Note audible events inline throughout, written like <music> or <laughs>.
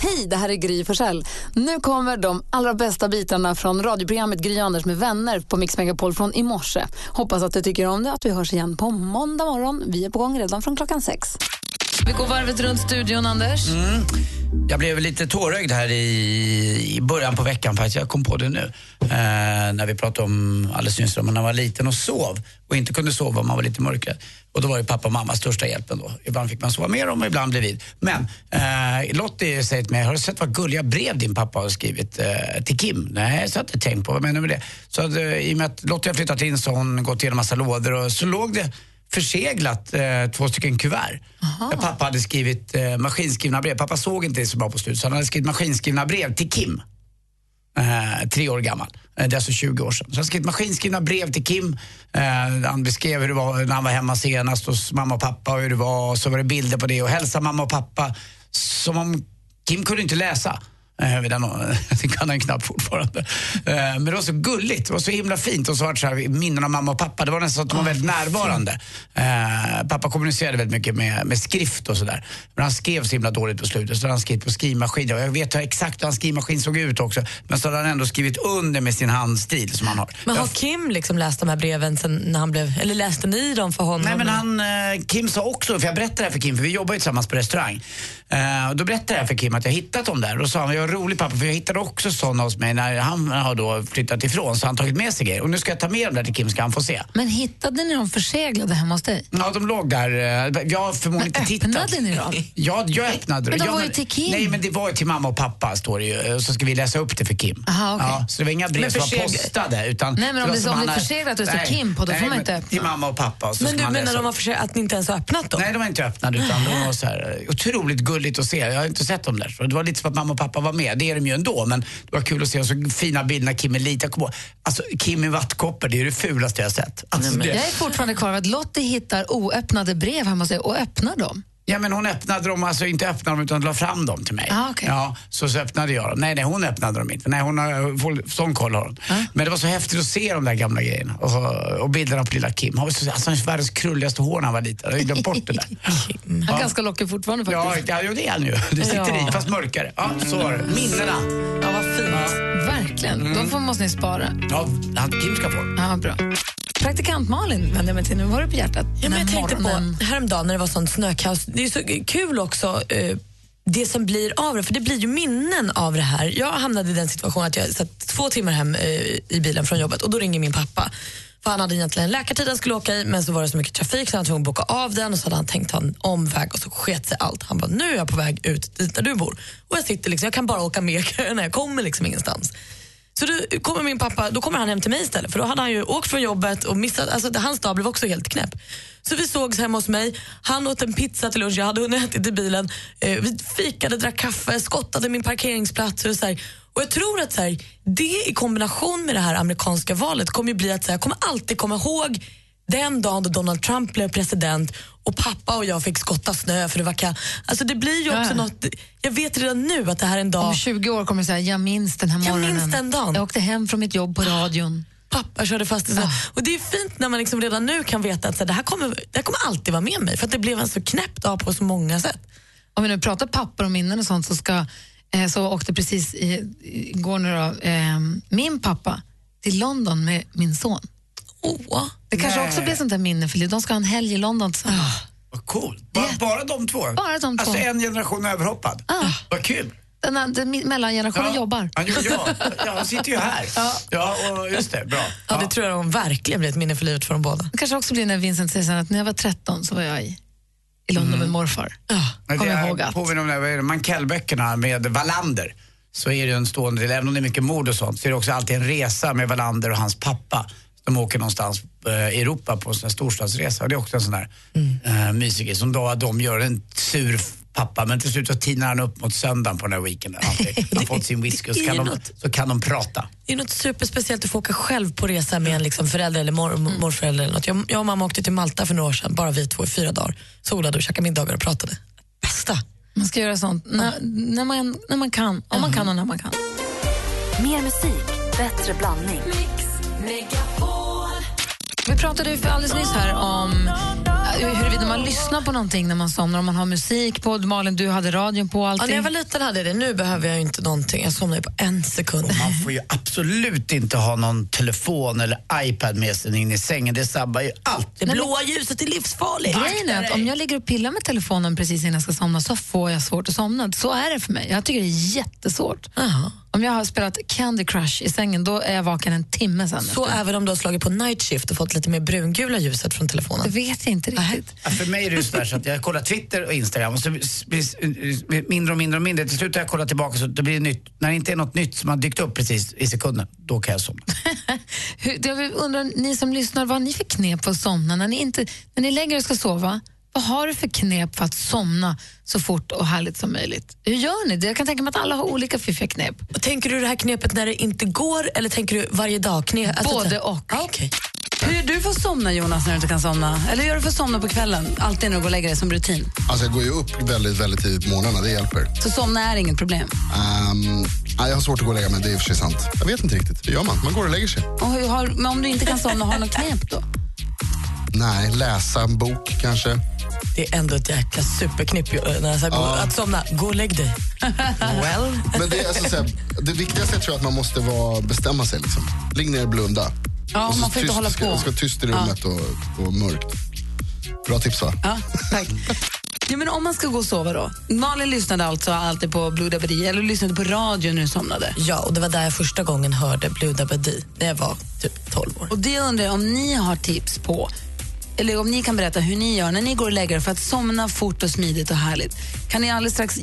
Hej, det här är Gry Forssell. Nu kommer de allra bästa bitarna från radioprogrammet Gry Anders med vänner på Mix Megapol från i morse. Hoppas att du tycker om det att vi hörs igen på måndag morgon. Vi är på gång redan från klockan sex. Vi går varvet runt studion, Anders. Mm. Jag blev lite tårögd här i, i början på veckan faktiskt, jag kom på det nu. Eh, när vi pratade om alldeles nyss om när man var liten och sov och inte kunde sova om man var lite mörkrädd. Och då var ju pappa och mamma största hjälpen då. Ibland fick man sova med dem och ibland bredvid. Men eh, Lottie säger till mig, har du sett vad gulliga brev din pappa har skrivit eh, till Kim? Nej, så har jag inte tänkt på. Vad menar du med det? Så att, eh, i och med att Lottie har flyttat in så har hon gått igenom massa lådor och så låg det förseglat eh, två stycken kuvert. Där pappa hade skrivit eh, maskinskrivna brev. Pappa såg inte det så bra på slutet så han hade skrivit maskinskrivna brev till Kim. Eh, tre år gammal. Eh, det är alltså 20 år sedan. Så han skrev maskinskrivna brev till Kim. Eh, han beskrev hur det var när han var hemma senast hos mamma och pappa och hur det var. Och så var det bilder på det och hälsa mamma och pappa. Som om Kim kunde inte läsa. Vid den, <laughs> det kan han knappt fortfarande. Eh, men det var så gulligt, det var så himla fint och så var det så här, minnen av mamma och pappa. Det var nästan så att de var väldigt närvarande. Eh, pappa kommunicerade väldigt mycket med, med skrift och sådär. Men han skrev så himla dåligt på slutet så hade han skrivit på skrivmaskin. Och jag vet exakt hur hans skrivmaskin såg ut också. Men så hade han ändå skrivit under med sin handstil som han har. Men har Kim liksom läst de här breven sen när han blev, eller läste ni dem för honom? Nej men han, eh, Kim sa också, för jag berättade det här för Kim, för vi jobbar ju tillsammans på restaurang. Eh, och då berättade jag för Kim att jag hittat dem där. Och då sa han, jag är rolig pappa för jag hittade också sådana hos mig när han har då flyttat ifrån. Så han tagit med sig grejer. Och nu ska jag ta med dem där till Kim ska han få se. Men hittade ni dem förseglade hemma hos dig? Ja, de låg där. eh, Jag har förmodligen inte tittat. Öppnade ni dem? Ja, jag öppnade Men de Jag- var ju till Kim. Nej, men det var ju till mamma och pappa, står det ju. Och så ska vi läsa upp det för Kim. Aha, okej. ja, så det var inga brev Men som var försegl- postade. Utan Nej, men om var det- som om han det är har- förseglat och det står Nej, Kim på, då får nej, man men inte öppna. Till mamma och pappa. Och så men ska du man menar läsa de upp. har försökt, att ni inte ens har öppnat dem? Nej, de var inte öppnade utan de var så här, eh, otroligt gulligt att se. Jag har inte sett dem där. Så det var lite som att mamma och pappa var med. Det är de ju ändå, men det var kul att se. Och så fina bilder när Kim är liten. Alltså, Kim i vattkoppor, det är det fulaste jag har sett. Alltså, det, Jag är fortfarande kvar vid att Lottie hittar oöppnade brev hemma hos och öppnar dem. Ja, men hon öppnade dem, alltså inte öppnade dem utan la fram dem till mig. Ah, okej. Ja, så, så öppnade jag dem. Nej, nej, hon öppnade dem inte. Nej, hon har full, sån koll har hon. Men det var så häftigt att se de där gamla grejerna och, och bilderna på lilla Kim. Han var så, alltså, världens krulligaste hår när han var liten. Jag har glömt bort det där. <laughs> Han är ganska lockig fortfarande Ja, faktiskt. ja, jo, det är han ju. Det sitter Ja. i, fast mörkare. Ja, så var det. Minnena. Ja, vad fint. Verkligen. De får, måste ni spara. Ja, Kim ska få. Ja, bra. Praktikant Malin vänder mig till nu. Vad har du på hjärtat? Ja, men jag tänkte morgonen? på häromdagen när det var sånt snökaos. Det är så kul också eh, det som blir av det, för det blir ju minnen av det här. Jag hamnade i den situationen att jag satt två timmar hem eh, i bilen från jobbet och då ringer min pappa. För Han hade egentligen en läkartid han skulle åka i men så var det så mycket trafik så han var tvungen att boka av den och så hade han tänkt ta en omväg och så sket sig allt. Han bara, nu är jag på väg ut dit där du bor. Och jag sitter liksom, jag kan bara åka med köerna, jag kommer liksom ingenstans. Så då kommer min pappa, då kommer han hem till mig istället för då hade han ju åkt från jobbet och missat, alltså hans dag blev också helt knäpp. Så vi sågs hemma hos mig, han åt en pizza till lunch, jag hade hunnit äta i bilen. Eh, vi fikade, drack kaffe, skottade min parkeringsplats och så här. Och jag tror att så här, det i kombination med det här amerikanska valet kommer ju bli att så här, jag kommer alltid komma ihåg den dagen då Donald Trump blev president och pappa och jag fick skotta snö för det var kallt. Alltså det blir ju också Ja. något, jag vet redan nu att det här är en dag Om 20 år kommer du säga, jag minns den här Jag morgonen. minns den dagen. Jag åkte hem från mitt jobb på radion. pappa körde fast i snö. Och det är fint när man liksom redan nu kan veta att så det, här kommer, det här kommer alltid vara med mig för att det blev en så knäpp dag på så många sätt. Om vi nu pratar papper och minnen och sånt så, ska, eh, så åkte precis i, igår nu då, eh, min pappa till London med min son. Åh. Det kanske också blir sånt där minne för de ska ha en helg i London tillsammans. Vad coolt. Bara, bara de två? Bara de två. Alltså en generation överhoppad? Ah. Vad kul. Den andra mellangenerationen jobbar. Ja, jo, ja. ja, han sitter ju <laughs> här. Ja. och just det, bra. Ja, det tror jag verkligen blir ett minne för livet för dem båda. Det kanske också blir när Vincent säger sen att när jag var 13 så var jag i, i London med morfar. Men Kommer ihåg att. Påminner om det här, Mankellböckerna med Wallander. Så är det ju en stående del, även om det är mycket mord och sånt, så är det också alltid en resa med Wallander och hans pappa. De åker någonstans eh, i Europa på en sån här storstadsresa. Det är också en sån där Mm. eh, mysig som då de gör en sur pappa. Men till slut så tinar han upp mot söndagen på den här weekenden. <laughs> Han har fått sin whisky och så kan, de, något- så kan de prata. Det är något superspeciellt att få åka själv på resa med en liksom förälder eller mor, morförälder. Eller något. Jag, jag och mamma åkte till Malta för några år sedan, bara vi två i fyra dagar. Solade och käkade middagar och pratade. Bästa. Man ska göra sånt när, när, man, när man kan. Om man kan och när man kan. Mer musik, bättre blandning. Vi pratade ju för alldeles nyss här om eh, huruvida man lyssnar på någonting när man somnar. Om man har musik på. Malin, du hade radion på. Ja, Allting. när jag var liten hade jag det, nu behöver jag inte någonting. Jag somnar ju på en sekund. Man får ju absolut inte ha någon telefon eller iPad med sig in i sängen. Det sabbar ju allt. Det blåa ljuset är livsfarligt. Grejen är att om jag ligger och pillar med telefonen precis innan jag ska somna så får jag svårt att somna. Så är det för mig. Jag tycker det är jättesvårt. Jaha. Om jag har spelat Candy Crush i sängen då är jag vaken en timme sen. Så även om du har slagit på night shift och fått lite mer brungula ljuset från Det telefonen? vet jag inte riktigt. Ja, för mig är det sådär så att jag kollar Twitter och Instagram och så blir det mindre och mindre och mindre. Till slut har jag kollat tillbaka så det blir nytt. När det inte är något nytt som har dykt upp precis i sekunden, då kan jag somna. <laughs> Jag undrar, ni som lyssnar, vad har ni för knep för att somna? När ni, inte, när ni lägger er och ska sova, vad har du för knep för att somna så fort och härligt som möjligt? Hur gör ni det? Jag kan tänka mig att alla har olika fiffiga knep. Tänker du det här knepet när det inte går eller tänker du varje dag? Kne, alltså, Både och. Ah, okej. Hur du får somna Jonas när du inte kan somna? Eller hur gör du för att somna på kvällen? Alltid när du går och lägger dig som rutin. Alltså jag går ju upp väldigt, väldigt tidigt på morgnarna, det hjälper. Så somna är inget problem. Um, jag har svårt att gå och lägga mig, det är i och för sig sant. Jag vet inte riktigt, det gör man. Man går och lägger sig. Och har, men om du inte kan somna, har du något knep då? Nej, läsa en bok kanske. Det är ändå ett jäkla superknipp ju, när jag säger gå, att somna. Gå och lägg dig. <laughs> well. Men det, är alltså, så här, det viktigaste jag tror att man måste vara, bestämma sig. Liksom. Ligg ner och blunda. Ja, Och man får inte tyst, hålla ska, på. Det ska vara tyst i rummet och, och mörkt. Bra tips va? Ja, tack. Ja, men om man ska gå och sova då? Malin lyssnade alltså alltid på Blue Dabadi, eller lyssnade på radio när du somnade. Ja, och det var där jag första gången hörde Blue Dabadi, när jag var typ 12 år. Och det undrar jag om ni har tips på, eller om ni kan berätta hur ni gör när ni går och lägger er för att somna fort och smidigt och härligt. Kan ni alldeles strax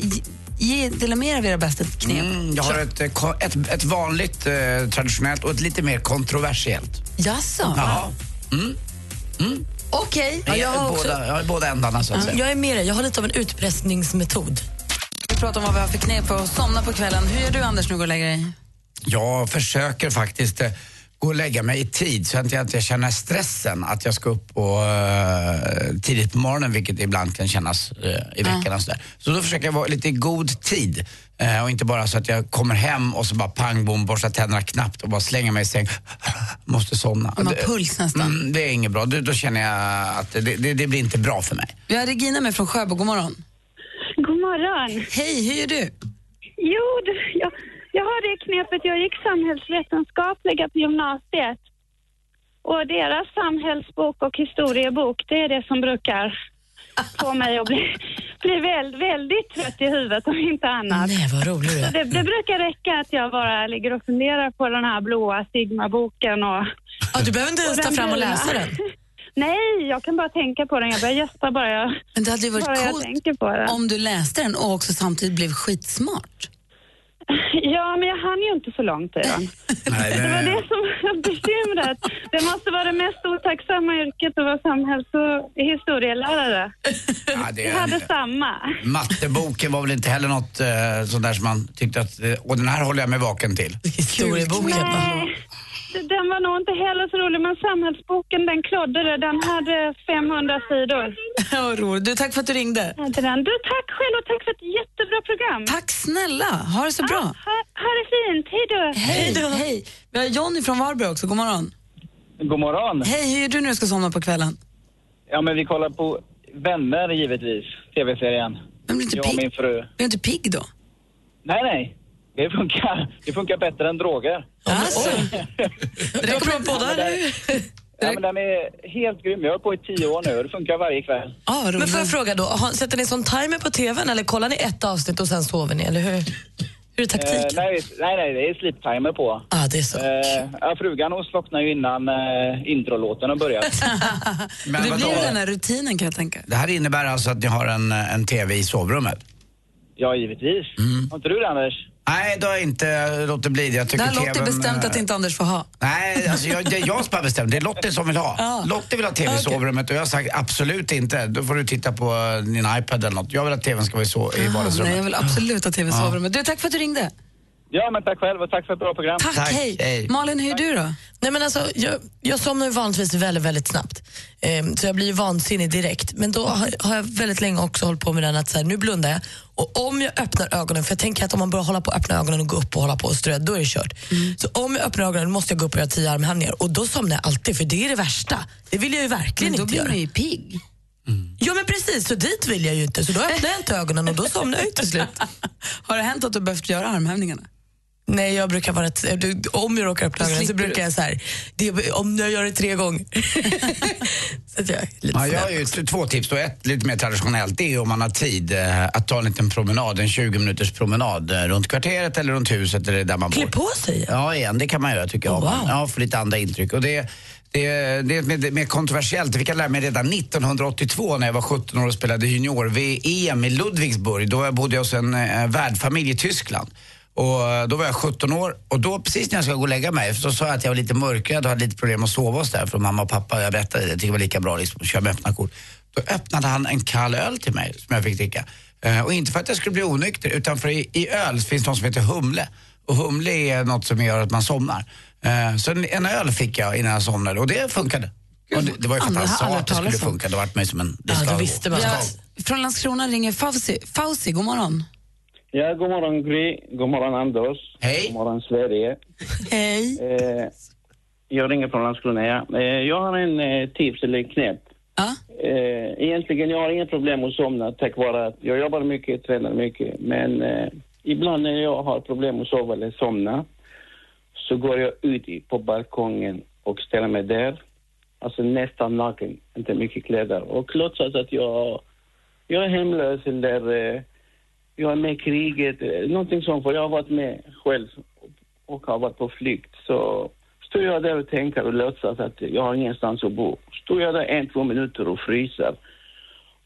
ge- dela med er av era bästa knep? Mm, jag har ett, eh, ett, ett vanligt eh, traditionellt och ett lite mer kontroversiellt. Jaså? Ja. Okej. Ja, jag har också- båda, jag har båda ändarna så att säga. Jag är med dig, jag har lite av en utpressningsmetod. Vi pratar om vad vi har för knep för att somna på kvällen. Hur gör du Anders när du går och lägger dig? Jag försöker faktiskt eh, gå och lägga mig i tid så att jag inte känner stressen att jag ska upp på, eh, tidigt på morgonen vilket ibland kan kännas eh, i veckan. och sådär. Så då försöker jag vara lite i god tid eh, och inte bara så att jag kommer hem och så bara pang bom, borstar tänderna knappt och bara slänger mig i säng. <laughs> Måste somna. Man har Det- puls nästan. Mm, det är inget bra. Då, då känner jag att det, det, det blir inte bra för mig. Vi har Regina med från Sjöbo. God morgon. God morgon. Hej, hur gör du? Jo, du, jag, jag har det knepet. Jag gick samhällsvetenskapliga på gymnasiet. Och deras samhällsbok och historiebok, det är det som brukar få mig att bli, <laughs> bli väl, väldigt trött i huvudet om inte annat. Nej, vad rolig du är. det, det brukar räcka att jag bara ligger och funderar på den här blåa Sigma-boken och... Ja, du behöver inte ens ta fram och läsa den. <laughs> Nej, jag kan bara tänka på den. Jag börjar gäspa bara jag, Men det hade ju varit coolt om du läste den och också samtidigt blev skitsmart. <laughs> Ja, men jag hann ju inte så långt den. <laughs> Nej, Det var det som var <laughs> bekymret. Det måste vara det mest otacksamma yrket att vara samhälls och historielärare. ja, det Vi är, hade samma. Matteboken var väl inte heller något eh, sånt där som man tyckte att, eh, och den här håller jag mig vaken till. Historieboken. Nej, det- den var nog inte heller så rolig, men samhällsboken den kloddade. Den hade 500 sidor. Vad roligt. Du, tack för att du ringde. Du, tack själv och tack för ett jättebra program. Tack snälla. Ha det så bra. Ha, ha det fint. Hej då. Hej. Hej. Vi har Jonny från Varberg också. God morgon. God morgon. Hej, hur gör du när du ska somna på kvällen? Ja, men vi kollar på Vänner givetvis, tv-serien. Men blir inte Jag och min fru. blir du inte pigg då? Nej, nej. Det funkar, det funkar bättre än droger. Alltså. Det kommer på hur? Ja, men den är helt grym. Jag har på i tio år nu och det funkar varje kväll. Ah, Men får jag fråga då, har- sätter ni sån timer på tvn eller kollar ni ett avsnitt och sen sover ni? Eller hur, hur är taktiken? Eh, nej, nej, nej, det är sleep timer på. ah, det är så. Eh, ja, frugan hon slocknar ju innan eh, introlåten har börjat. <laughs> Men det blir den här rutinen kan jag tänka. Det här innebär alltså att ni har en, en TV i sovrummet? ja, givetvis. Har inte du det, Anders? Nej, då har jag inte låtit bli det. Jag Det tycker har Lottie TVn, bestämt eh, att inte Anders får ha. Nej, alltså jag, det är jag som har bestämt. Det är Lottie som vill ha. Ja. Lottie vill ha TV i sovrummet och jag har sagt absolut inte. Då får du titta på eh, din iPad eller något. Jag vill att TVn ska vara i, så, i Ah, vardagsrummet. nej, jag vill absolut ha tv i sovrummet. Du, tack för att du ringde. Ja, men tack själv och tack för ett bra program. Tack, Tack, hej. hej. Malin, hur är du då? Nej, men alltså, jag, jag somnar ju vanligtvis väldigt, väldigt snabbt. Ehm, så jag blir ju vansinnig direkt. Men då har, har jag väldigt länge också hållit på med den att så här, nu blundar jag. Och om jag öppnar ögonen, för jag tänker att om man börjar hålla på att öppna ögonen och gå upp och hålla på och strö, då är det kört. Så om jag öppnar ögonen måste jag gå upp och göra tio armhävningar. Och då somnar jag alltid, för det är det värsta. Det vill jag ju verkligen Men då inte blir göra. man ju pigg. Ja men precis, så dit vill jag ju inte. Så då öppnar jag inte ögonen och då somnar jag ju till slut. <laughs> Har det hänt att du behövt göra armhävningarna? Nej, jag brukar vara du- om jag råkar öppna Då ögonen så brukar jag så här, det, är- om jag gör det tre gånger. <laughs> så att jag är lite Ja, jag har ju två tips. Då. Ett lite mer traditionellt, det är om man har tid eh, att ta en liten promenad, en 20 minuters promenad eh, runt kvarteret eller runt huset eller där man Klä bor. på sig. Ja, igen, det kan man göra tycker jag. Oh, wow. Ja, få lite andra intryck. Och det, det, det är mer- mer kontroversiellt. Det fick jag lära mig redan 1982 när jag var 17 år och spelade junior-VM i Ludwigsburg. Då bodde jag hos en eh, värdfamilj i Tyskland. Och eh, då var jag 17 år och då precis när jag skulle gå och lägga mig så sa jag att jag var lite mörkrädd och hade lite problem att sova hos där. För mamma och pappa, jag berättade det, jag tyckte det var lika bra liksom, att köra med öppna kort. Då öppnade han en kall öl till mig som jag fick dricka. Eh, och inte för att jag skulle bli onykter utan för i, i öl finns något som heter humle. Och humle är något som gör att man somnar. Eh, så en, en öl fick jag innan jag somnade och det funkade. Och det, det var ju för att han sa att det skulle funka. Det har varit mig som en... Det Ja, visste man. Ja, från Landskrona ringer Fauzi. Fauzi, god morgon. Ja, god morgon Gry. God morgon Anders. Hej. God morgon Sverige. Hej. Eh, jag ringer från Landskrona, ja. Eh, jag har en eh, tips eller knep. Ja. Eh, egentligen, jag har inga problem att somna tack vare att jag jobbar mycket, tränar mycket. Men eh, ibland när jag har problem att sova eller somna så går jag ut i- på balkongen och ställer mig där. Alltså nästan naken, inte mycket kläder. Och låtsas att jag, jag är hemlös eller eh, jag är med i kriget. eh, Någonting sånt, för jag har varit med själv och har varit på flykt. Så står jag där och tänker och låtsas att jag har ingenstans att bo. Står jag där en, två minuter och fryser.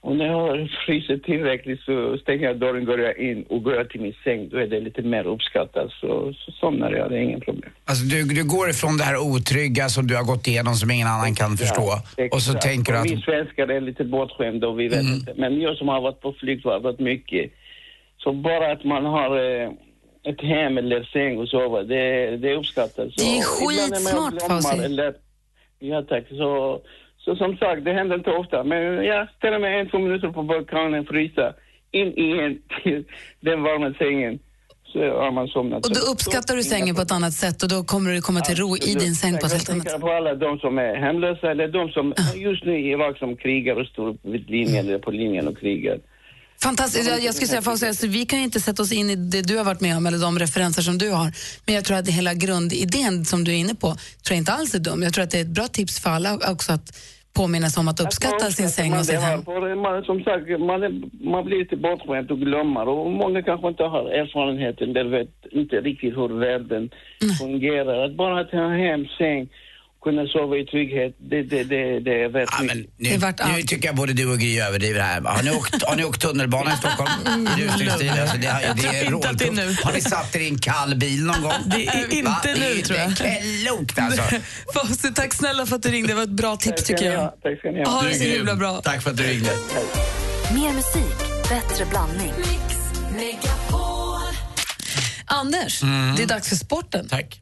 Och när jag frysit tillräckligt så stänger jag dörren, går jag in och går jag till min säng. Då är det lite mer uppskattat. Så, så somnar jag, det är inga problem. Alltså, du, du går ifrån det här otrygga som du har gått igenom som ingen annan kan förstå. och så exakt. tänker du att... Vi svenskar är lite bortskämda och vi vet Mm. inte. Men jag som har varit på flykt har varit mycket. Så bara att man har eh, ett hem eller säng och sova, det, det uppskattas. Det är skitsmart, Fauzi. eller- Ja tack. Så, så som sagt, det händer inte ofta. Men jag ställer mig en, två minuter på balkongen, frysa, in igen till den varma sängen. Så har man somnat. Och då Så- uppskattar du sängen på ett annat sätt och då kommer du komma till ro i din säng på ett helt jag annat sätt. på alla de som är hemlösa eller de som just nu i Irak som krigar och står vid linjen eller på linjen och krigar. Fantastiskt. Jag, jag skulle säga, Fauzi, alltså, vi kan ju inte sätta oss in i det du har varit med om eller de referenser som du har. Men jag tror att hela grundidén som du är inne på tror jag inte alls är dum. Jag tror att det är ett bra tips för alla också att påminna sig om att uppskatta sin säng man och sitt hem. för man, som sagt, man, är, man blir lite bortskämd och glömmer och många kanske inte har erfarenheten, de vet inte riktigt hur världen Mm. fungerar. Att bara ha hem säng, kunna sova i trygghet, det, det, det, det är värt Ja, men Det är nu, nu tycker jag både du och Gry överdriver här. Har ni åkt, har ni åkt tunnelbana i Stockholm? <laughs> I rusningstid? Alltså, det, det är det är nu. rådtufft. Har ni satt er i en kall bil någon gång? Det är inte Va? nu, det är tror jag. klokt alltså. <laughs> Fauzi, tack snälla för att du ringde. Det var ett bra tips tycker ni ha. jag. Tack ska ni ha. Ha det Du så är himla bra. Tack för att du ringde. Mer musik, bättre blandning. Anders, det är dags för sporten. Tack.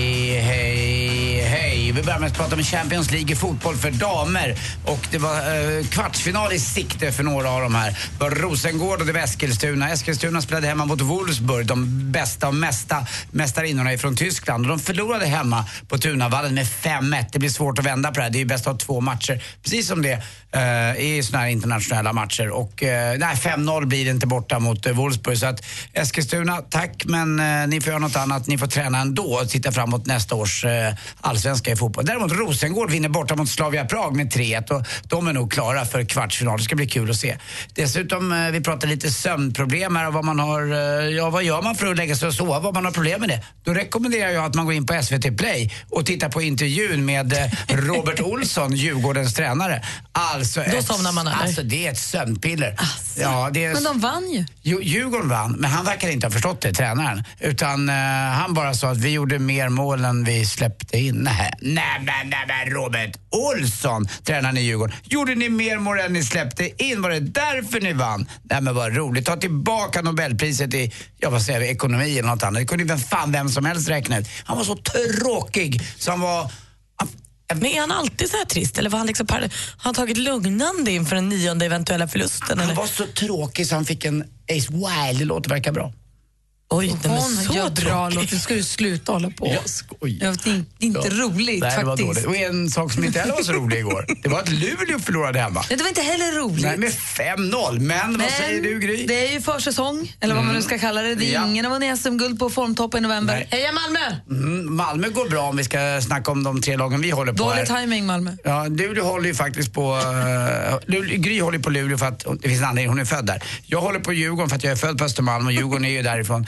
vi börjar med att prata om Champions League i fotboll för damer. Och det var eh, kvartsfinal i sikte för några av de här. Det var Rosengård och det var Eskilstuna. Eskilstuna spelade hemma mot Wolfsburg, de bästa och mesta mästarinnorna ifrån Tyskland. Och de förlorade hemma på Tunavallen med 5-1. Det blir svårt att vända på det här. Det är ju bäst av två matcher. Precis som det eh, i sådana här internationella matcher. Och eh, nej, 5-0 blir det inte borta mot eh, Wolfsburg. Så att Eskilstuna, tack men eh, ni får göra något annat. Ni får träna ändå och titta framåt nästa års eh, allsvenska i fotboll. Däremot Rosengård vinner borta mot Slavia Prag med 3-1 och de är nog klara för kvartsfinal. Det ska bli kul att se. Dessutom, eh, vi pratar lite sömnproblem här och vad man har, eh, ja vad gör man för att lägga sig och sova? Vad man har problem med det? Då rekommenderar jag att man går in på SVT Play och tittar på intervjun med eh, Robert <laughs> Olsson, Djurgårdens tränare. Alltså Då ett, somnar man, eller? Alltså det är ett sömnpiller. Ja, det är, Men de vann ju. Djurgården vann, men han verkar inte ha förstått det, tränaren. Utan eh, han bara sa att vi gjorde mer mål än vi släppte in. Nej, nej men, nej men Robert Olsson, tränaren i Djurgården. Gjorde ni mer mål än ni släppte in? Var det därför ni vann? Nej men vad roligt. Ta tillbaka Nobelpriset i, ja vad säger vi, ekonomi eller något annat. Det kunde ju vem fan vem som helst räkna ut. Han var så tråkig så han var Men är han alltid så här trist eller var han liksom, har han tagit lugnande inför den nionde eventuella förlusten? Han Eller? var så tråkig så han fick en Ace Wild. Det låter verkar bra. Oj, är Hon så gör bra tråkig. låt. Nu ska du sluta hålla på. Jag skojar. Det är in- inte roligt Nej, det var faktiskt. dåligt. Och en sak som inte heller var så rolig igår, det var att Luleå förlorade hemma. Nej, det var inte heller roligt. Nej, med 5-0. Men, vad säger du Gry? Det är ju försäsong, eller vad man nu ska kalla det. Det är Ja. ingen har vunnit SM-guld på formtopp i november. Nej. Heja Malmö! Mm, Malmö går bra om vi ska snacka om de tre lagen vi håller på Dålig här. timing Malmö. Ja, Luleå håller ju faktiskt på... Uh, Luleå, Gry håller på Luleå för att det finns en anledning, hon är född där. Jag håller på Djurgården för att jag är född på Östermalm och Djurgården är ju därifrån.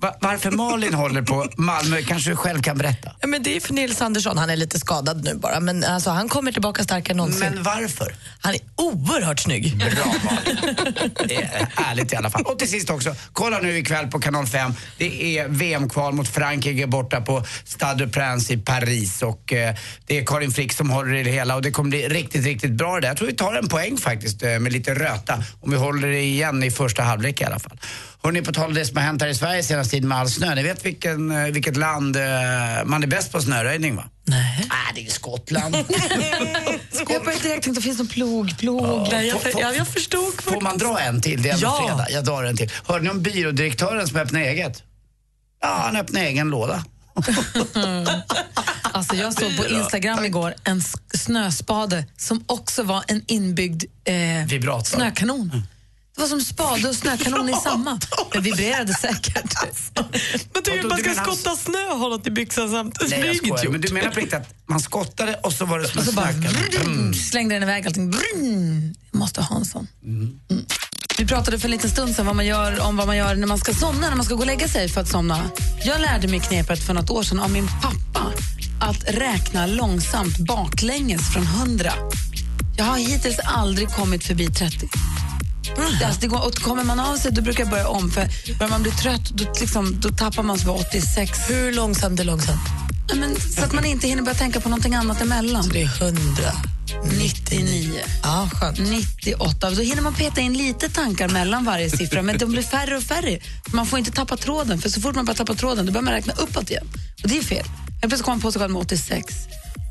Va, varför Malin håller på Malmö kanske du själv kan berätta. Ja, men det är för Nils Andersson. Han är lite skadad nu bara, men alltså, han kommer tillbaka starkare än någonsin. Men varför? Han är oerhört snygg. Bra Malin. Det är härligt i alla fall. Och till sist också, kolla nu ikväll på kanal 5. Det är VM-kval mot Frankrike borta på Stade de France i Paris och eh, det är Karin Frick som håller i det hela och det kommer bli riktigt, riktigt bra det där. Jag tror vi tar en poäng faktiskt eh, med lite röta om vi håller det igen i första halvlek i alla fall. Hörrni, på tal om det som har hänt här i Sverige senaste tiden med all snö. Ni vet vilken, eh, vilket land eh, man är bäst på snöröjning va? Nej. Ah, det är ju Skottland. <laughs> Jag började direkt tänka, finns det någon plog, plog? Nej, jag, Får- får- ja, jag förstod. Får man dra en till? Det är ändå Ja. fredag. Jag drar en till. Hörde ni om byrådirektören som öppnade eget? Ja, han öppnade egen låda. <laughs> Alltså jag såg på Instagram igår en snöspade som också var en inbyggd eh, snökanon. Det var som spade och snökanon i samma. Det vibrerade säkert. <laughs> Men typ Vadå, man du ska menar- skotta snö och hålla till byxan samtidigt. Nej, jag skojar. Men du menar på riktigt att man skottade och så var det som Och en så bara snökanon? vrrr, slängde den iväg allting. Jag måste ha en sån. Mm. Vi pratade för en liten stund sedan vad man gör, om vad man gör när man ska somna, när man ska gå och lägga sig för att somna. Jag lärde mig knepet för något år sedan av min pappa att räkna långsamt baklänges från 100. Jag har hittills aldrig kommit förbi 30. Alltså det går, och kommer man av sig då brukar jag börja om. För börjar man bli trött då, liksom, då tappar man sig på 86. Hur långsamt är långsamt? Nej, men, så att man inte hinner börja tänka på någonting annat emellan. Det är 100. 99. Ja, skönt. 98. Då hinner man peta in lite tankar mellan varje siffra, men de blir färre och färre. Man får inte tappa tråden, för så fort man bara tappar tråden då börjar man räkna uppåt igen. Och det är fel. Jag plötsligt man på sig själv med 86,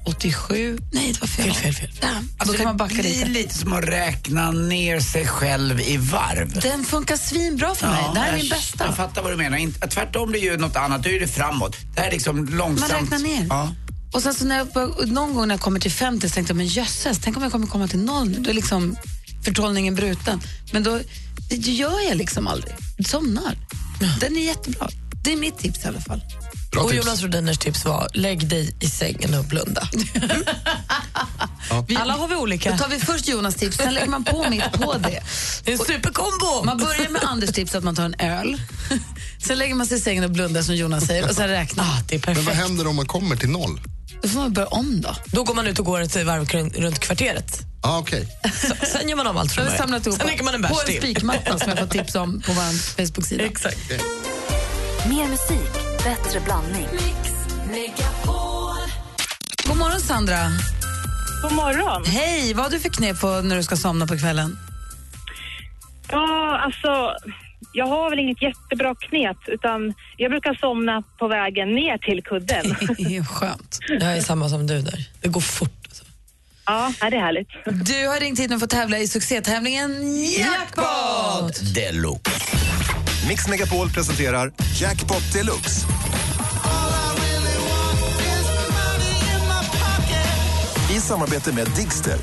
87. Nej, det var fel. Fel, fel, fel. Damn. Alltså, kan man backa det blir lite. lite som att räkna ner sig själv i varv. Den funkar svinbra för mig. det här är min bästa. Jag fattar vad du menar. Tvärtom blir ju något annat, då är det framåt. Det här är liksom långsamt. Man räknar ner. Ja. Och sen så när jag, någon gång när jag kommer till 50 så tänkte jag, men jösses, tänk om jag kommer komma till noll. Då är liksom förtrollningen bruten. Men då, det gör jag liksom aldrig. Jag somnar. Den är jättebra. Det är mitt tips i alla fall. Bra och tips. Jonas Rhodiners tips var lägg dig i sängen och blunda. Vi- <laughs> Alla har vi olika. Då tar vi först Jonas tips, sen lägger man på mitt på det. Det är en superkombo! Man börjar med Anders tips att man tar en öl. Sen lägger man sig i sängen och blundar som Jonas säger och sen räknar. Ah, det är Men vad perfekt. händer om man kommer till noll? Då får man börja om då. Då går man ut och går ett varv kring- runt kvarteret. Ah, okej. Så, sen gör man om allt från början. samlat ihop Sen dricker man en på bärs en till. spikmatta som jag fått tips om på vår <laughs> Facebook-sida. Exakt. Mer musik, bättre blandning. God morgon Sandra. God morgon. Hej, vad har du för knep på när du ska somna på kvällen? Ja, alltså, jag har väl inget jättebra knep, utan jag brukar somna på vägen ner till kudden. <laughs> Det är skönt. Jag är samma som du där. Det går fort. Alltså. ja, det är härligt. Du har ringt hit och fått tävla i succétävlingen Jackpot! Deluxe. Mix Megapol presenterar Jackpot Deluxe. I samarbete med Digster.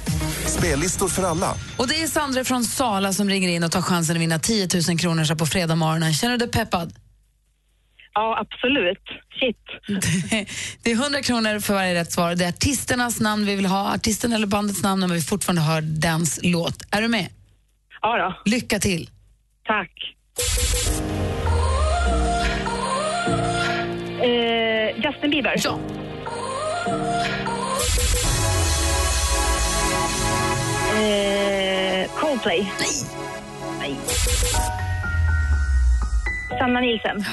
Spellistor för alla. Och det är Sandra från Sala som ringer in och tar chansen att vinna 10 000 kronor så på fredag morgonen. Känner du dig peppad? Ja, absolut. Shit. <laughs> Det är 100 kronor för varje rätt svar. Det är artisternas namn vi vill ha, artisten eller bandets namn, men vi fortfarande hör dens låt. Är du med? Ja då. Lycka till. Tack. Eh, Justin Bieber. Ja. Eh, Coldplay. Nej. Nej. Sanna Nielsen.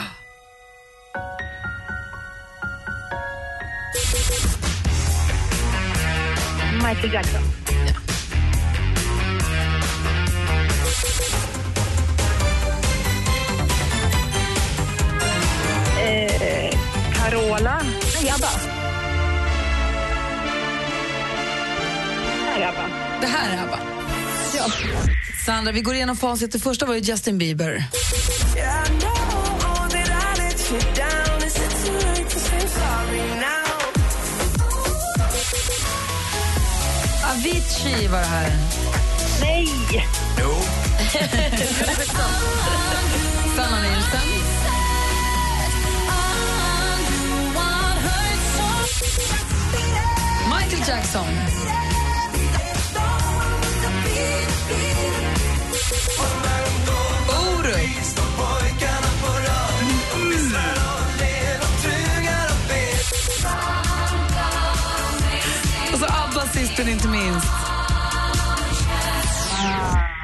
Michael Jackson. Eh, Carola. Nej, ABBA. Nej, ABBA. Det här är ABBA. Ja. Sandra, vi går igenom facit. Det första var ju Justin Bieber. Avicii var det här. Nej! Jo. <laughs> Sanna Nielsen. Michael Jackson. Orup. Sist men inte minst.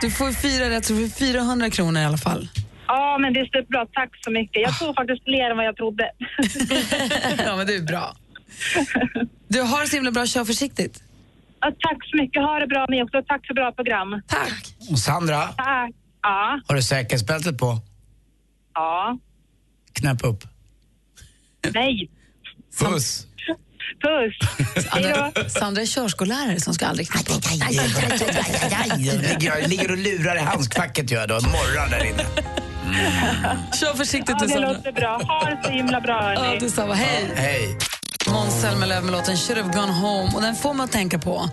Du får fyra rätt, så du får 400 kronor i alla fall. Ja, men det är superbra. Tack så mycket. Jag tror faktiskt mer än vad jag trodde. <laughs> ja, men det är bra. Du har det så himla bra, kör försiktigt. Ja, tack så mycket. Ha det bra ni också. Tack för bra program. Tack. Och Sandra, Tack. Ja. har du säkerhetsbältet på? Ja. Knäpp upp. Nej. Puss. Puss. Då. Sandra är körskollärare som ska aldrig knäppa upp. Jag ligger och lurar i handskfacket gör jag då, morrar där inne. Kör försiktigt Ja, du, det Sandra. låter bra. Ha det så himla bra. Ja, hörni. detsamma. Hej. Hej. Måns Zelmerlöw med låten Should have gone home. Och den får man tänka på.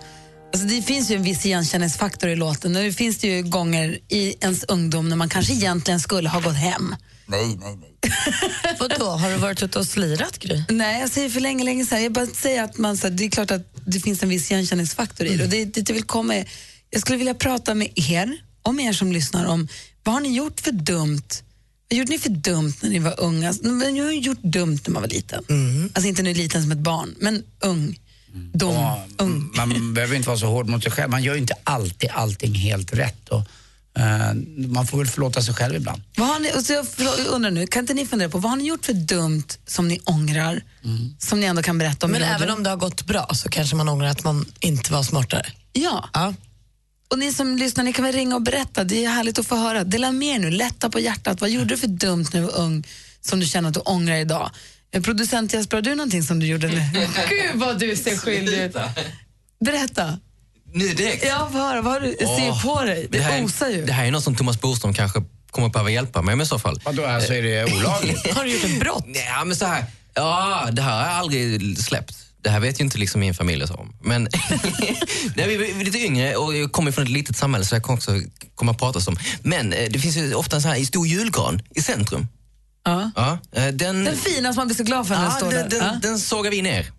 Alltså det finns ju en viss igenkänningsfaktor i låten. Nu finns det ju gånger i ens ungdom när man kanske egentligen skulle ha gått hem. Nej, nej, nej. <laughs> Vadå, har du varit ute och slirat Gry? Nej, jag säger för länge, länge sedan. Jag bara säger att man, så här, det är klart att det finns en viss igenkänningsfaktor i det. Och det är dit jag vill komma. är- Jag skulle vilja prata med er, om er som lyssnar, om vad har ni gjort för dumt? Vad gjorde ni för dumt när ni var unga? Men Jag har ju gjort dumt när man var liten. Alltså inte nu liten som ett barn, men ung. Dum, ung. Man behöver inte vara så hård mot sig själv. Man gör ju inte alltid allting helt rätt. Och, eh, man får väl förlåta sig själv ibland. Vad har ni, och så jag undrar nu, kan inte ni fundera på vad har ni gjort för dumt som ni ångrar? Som ni ändå kan berätta om. Men även om det har gått bra så kanske man ångrar att man inte var smartare. Ja. Ja. Och ni som lyssnar, ni kan väl ringa och berätta. Det är härligt att få höra. Dela med er nu, lätta på hjärtat. Vad gjorde du för dumt när du var ung som du känner att du ångrar idag? Eh, Producent Jesper, har du någonting som du gjorde? nu? <laughs> Gud vad du ser skyldig ut. Berätta. Nu direkt? Ja, få höra. Vad har du ser Åh, på dig? Det, här, osar ju. Det här är något som Thomas Boström kanske kommer behöva hjälpa mig med i så fall. Vadå, alltså är det <laughs> olagligt? Har du gjort ett brott? Ja, men så här. Ja, det här har jag aldrig släppt. Det här vet ju inte liksom min familj så om. Men <laughs> när vi var lite yngre och jag kommer från ett litet samhälle så jag kan också komma att prata om. Men eh, det finns ju ofta en sån här stor julgran i centrum. Ja. Ja, eh, den, Den fina som man blir så glad för när den ja, står den, där. den, Ja. den sågar vi ner.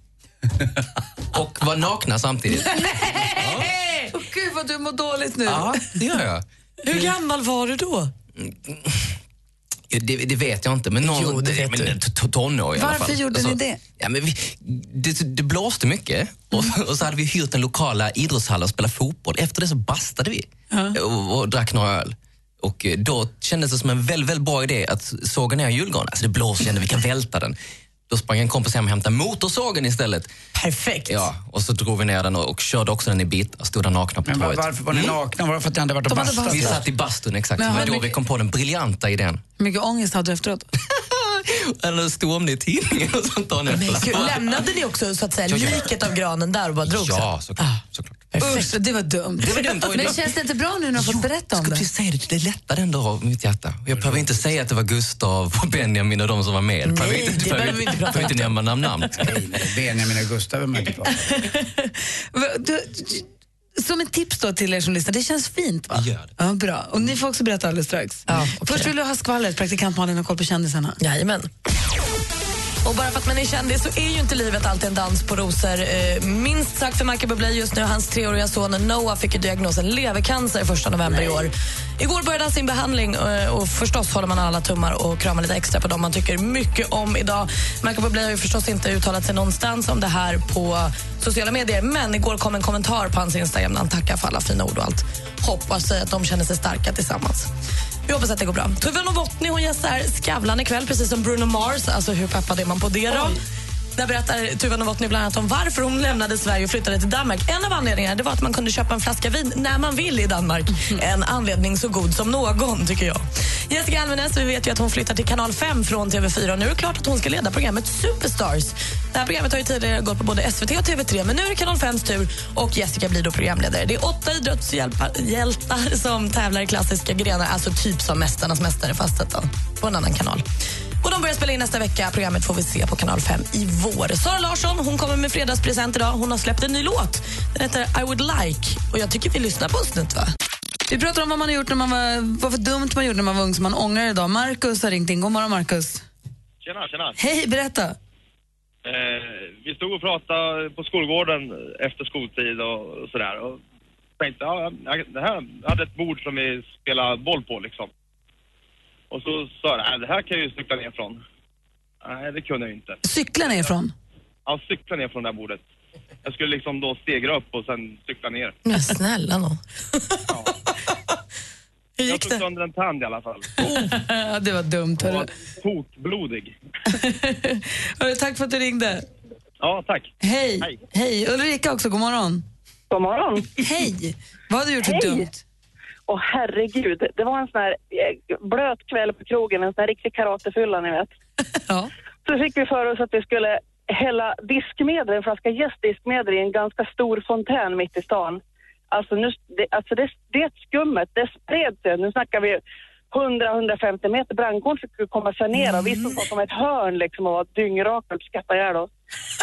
och var nakna samtidigt. Åh, Gud vad du mår dåligt nu. Ja, det gör jag. Hur gammal var du då? Det, det vet jag inte, men någon, Jo, det vet men, du. tonår i alla Varför fall. gjorde Alltså, ni det? Ja, men vi, det? Det blåste mycket och, och så hade vi hyrt den lokala idrottshallen och spelade fotboll. Efter det så bastade vi och, och drack några öl. Och eh, då kändes det som en väldigt, väldigt bra idé att såga ner julgranen. Alltså det blåser igen, vi kan välta den. Då sprang en kompis hem och hämtade motorsågen istället. Perfekt. Ja, och så drog vi ner den och, och körde också den i bitar. Stod där nakna på Men torget. varför var ni nakna? Var det för att ni hade varit och bastat? Vi satt i bastun, exakt. Men det var då ni- vi kom på den briljanta idén. Hur mycket ångest hade du efteråt? <laughs> Eller stod om det i tidningen och sånt dagen Men efter. gud, lämnade ni också så att säga, liket av granen där och bara drog Ja, såklart. såklart. Usch, det var dumt. Det var dumt. Oj, Men det- känns det inte bra nu när du har fått berätta om skulle det? precis säga det, det lättade ändå av mitt hjärta. Jag behöver inte säga att det var Gustav och Benjamin och de som var med. Nej, behöver det inte, behöver vi inte prata behöver inte nämna namn. namn. Nej, Benjamin och Gustav är man inte prata om. <laughs> Som ett tips då till er som lyssnar, det känns fint va? Gör det. Ja, bra. Och ni får också berätta alldeles strax. Ja, okej. Först vill du ha skvallret, praktikant Malin har koll på kändisarna. Jajamän. Och bara för att man är kändis så är ju inte livet alltid en dans på rosor. Eh, minst sagt för Michael Bublé just nu. Hans treåriga son Noah fick diagnosen levercancer 1 november i år. Igår började han sin behandling eh, och förstås håller man alla tummar och kramar lite extra på dem man tycker mycket om idag. Michael Bublé har ju förstås inte uttalat sig någonstans om det här på sociala medier men igår kom en kommentar på hans Instagram där han tackar för alla fina ord och allt. Hoppas att de känner sig starka tillsammans. Vi hoppas att det går bra. Tuve Novotny hon gästar Skavlan ikväll, precis som Bruno Mars. Alltså hur peppad är man på det då? Där berättar Tuva Novotny bland annat om varför hon lämnade Sverige och flyttade till Danmark. En av anledningarna det var att man kunde köpa en flaska vin när man vill i Danmark. En anledning så god som någon, tycker jag. Jessica Almenäs, vi vet ju att hon flyttar till kanal 5 från TV4 och nu är det klart att hon ska leda programmet Superstars. Det här programmet har ju tidigare gått på både SVT och TV3 men nu är det kanal 5s tur och Jessica blir då programledare. Det är åtta idrottshjältar som tävlar i klassiska grenar, alltså typ som Mästarnas mästare fast då, på en annan kanal. Och De börjar spela in nästa vecka. Programmet får vi se på kanal 5 i vår. Sara Larsson hon kommer med fredagspresent idag. Hon har släppt en ny låt. Den heter I would like. Och Jag tycker vi lyssnar på en snutt. Va? Vi pratar om vad man har gjort när man var, vad för dumt man gjorde när man var ung som man ångrar idag. Markus har ringt in. God morgon, Markus. Tjena, tjena. Hej, berätta. Eh, vi stod och pratade på skolgården efter skoltid och, och sådär. Och tänkte, ja, det här jag hade ett bord som vi spelade boll på liksom. Och så sa jag, "Nej, det här kan jag ju cykla ner från. Nej, det kunde jag inte. Cykla ner ifrån. Ja, cykla ner från det här bordet. Jag skulle liksom då stegra upp och sen cykla ner. Men snälla nå. Hur Jag gick tog det? sönder en tand i alla fall. <laughs> det var dumt. Hörru. var tokblodig. <laughs> Hörru, tack för att du ringde. Ja, tack. Hej. Hej. Ulrika också, god morgon. God morgon. Hej. Vad har du gjort för Hej. dumt? Åh herregud, det var en sån här eh, blöt kväll på krogen, en sån här riktig karatefylla ni vet. <laughs> Ja. Så fick vi för oss att vi skulle hälla diskmedel, en flaska jästdiskmedel i en ganska stor fontän mitt i stan. Alltså, nu, det, alltså det, det skummet, det spred sig. Nu snackar vi 100-150 meter. Brandkåren fick komma sig ner och vi stod bakom ett hörn liksom och var dyngraka och skrattade ihjäl oss.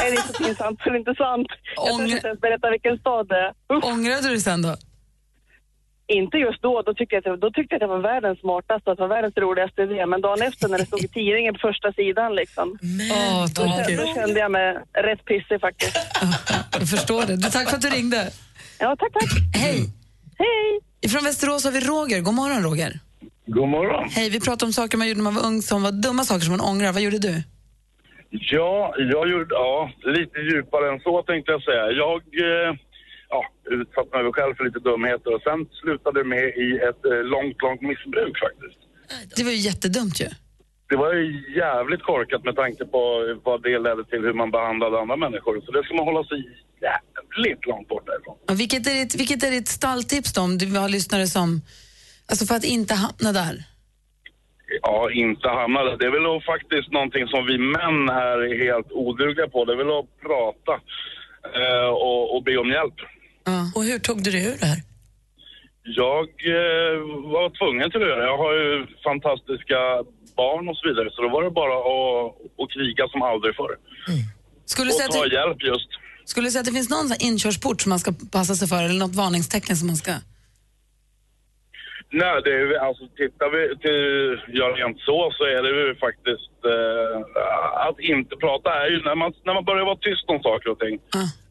Är det inte pinsamt eller inte sant? Jag törs inte ens berätta vilken stad det är. Usch. Ångrade du sen då? Inte just då, då tyckte, jag att, då tyckte jag att jag var världens smartaste och att det var världens roligaste idé. Men dagen efter när det stod i tidningen på första sidan liksom. Åh, då, kände, då kände jag mig rätt pissig faktiskt. Jag förstår det. Du, tack för att du ringde. Ja, tack, tack. Hej. Hej. Från Västerås har vi Roger. God morgon, Roger. God morgon. Hej, vi pratar om saker man gjorde när man var ung som var dumma saker som man ångrar. Vad gjorde du? Ja, jag gjorde, ja, lite djupare än så tänkte jag säga. Jag eh, ja, utsatte mig själv för lite dumheter och sen slutade det med i ett eh, långt, långt missbruk faktiskt. Det var ju jättedumt ju. Det var ju jävligt korkat med tanke på vad det ledde till, hur man behandlade andra människor. Så det ska man hålla sig jävligt långt bort därifrån. Och vilket, är ditt, vilket är ditt stalltips då, om du har lyssnare som... Alltså för att inte hamna där. Ja, inte hamna där. Det är väl då faktiskt någonting som vi män här är helt odugliga på. Det är väl att prata eh, och, och be om hjälp. Och hur tog du dig ur det här? Jag eh, var tvungen till det. Jag har ju fantastiska barn och så vidare. Så då var det bara att, att kriga som aldrig förr. Skulle du och säga ta att, hjälp just. skulle du säga att det finns någon inkörsport som man ska passa sig för eller något varningstecken som man ska... Nej, det är, alltså tittar vi till gör rent så så är det ju faktiskt eh, att inte prata är ju när man, när man börjar vara tyst om saker och ting.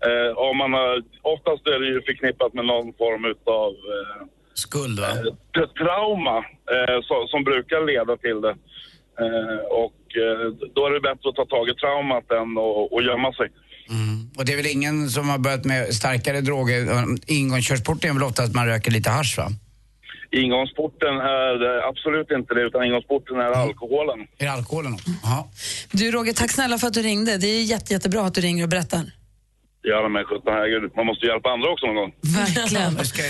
Eh, och man har, oftast är det ju förknippat med någon form utav eh, Skuld, va? eh, trauma eh, som, som brukar leda till det. Eh, och eh, då är det bättre att ta tag i traumat än att och gömma sig. Och det är väl ingen som har börjat med starkare droger. Ingångskörsporten är väl ofta att man röker lite hasch va? Ingångsporten är eh, absolut inte det, utan ingångsporten är alkoholen. Är det alkoholen också? Jaha. Du Roger, tack snälla för att du ringde. Det är jätte, jättebra att du ringer och berättar. Ja, men sjutton herregud. Man måste hjälpa andra också någon gång. Verkligen. <laughs> Jag ska,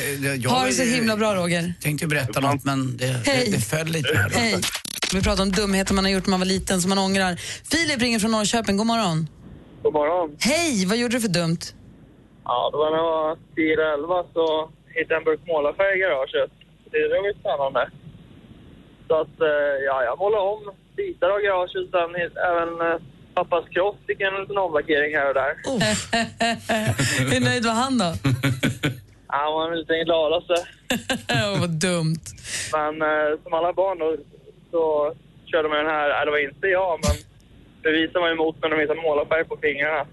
jag, Ha det så himla bra Roger. tänkte ju berätta något men det, Hej. det, det föll lite här. Hej. Vi pratar om dumheter man har gjort när man var liten som man ångrar. Filip ringer från Norrköping. God morgon. God morgon. Hej, vad gjorde du för dumt? Ja, det var när jag var 10-11 så hittade jag en burk målarfärg i garaget. Det var ju spännande. Så att, eh, ja, jag målade om bitar av garaget. Sen även eh, pappas kross fick en liten omlackering här och där. <laughs> Hur nöjd var han då? Ja, <laughs> han var en liten gladaste. <laughs> Åh, vad dumt. Men eh, som alla barn då, så körde man den här, det var inte jag, men bevisar man ju mot när de hittar målarfärg på fingrarna.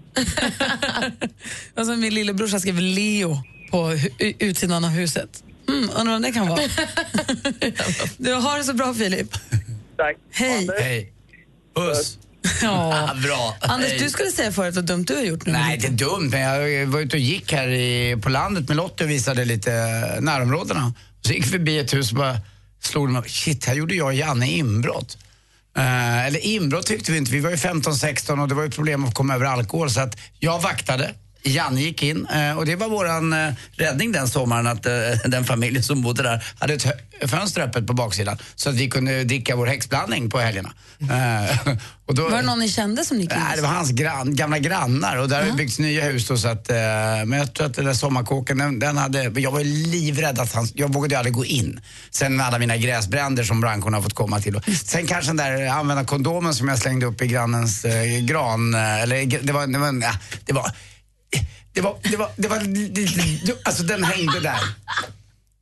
Alltså min lillebrorsa skrev Leo på utsidan av huset. Mm, undrar vem det kan vara. <laughs> du har det så bra Filip. Tack. Hej. Hej. Puss. Ja. Bra. Anders, Hej. du skulle säga förut vad dumt du har gjort nu. Nej, det är dumt. Men jag var ute och gick här i, på landet med Lottie och visade lite närområdena. Så gick vi förbi ett hus och bara slog mig. Shit, här gjorde jag och Janne inbrott. Eh, eller inbrott tyckte vi inte. Vi var ju 15-16 och det var ju problem att komma över alkohol. Så att jag vaktade. Janne gick in eh, och det var våran eh, räddning den sommaren att eh, den familjen som bodde där hade ett fönster öppet på baksidan så att vi kunde dricka vår häxblandning på helgerna. <laughs> Och då, Var det någon ni kände som gick in? Nej, det var hans grann, gamla grannar och där har det byggts nya hus då, så att, men jag tror att den där sommarkåken, den, den hade, jag var livrädd att han, jag vågade aldrig gå in. Sen alla mina gräsbränder som brandkåren har fått komma till. Sen kanske den där använda kondomen som jag slängde upp i grannens eh, gran, eller det var, det var, ja, det var det var, det var, det var, alltså den hängde där.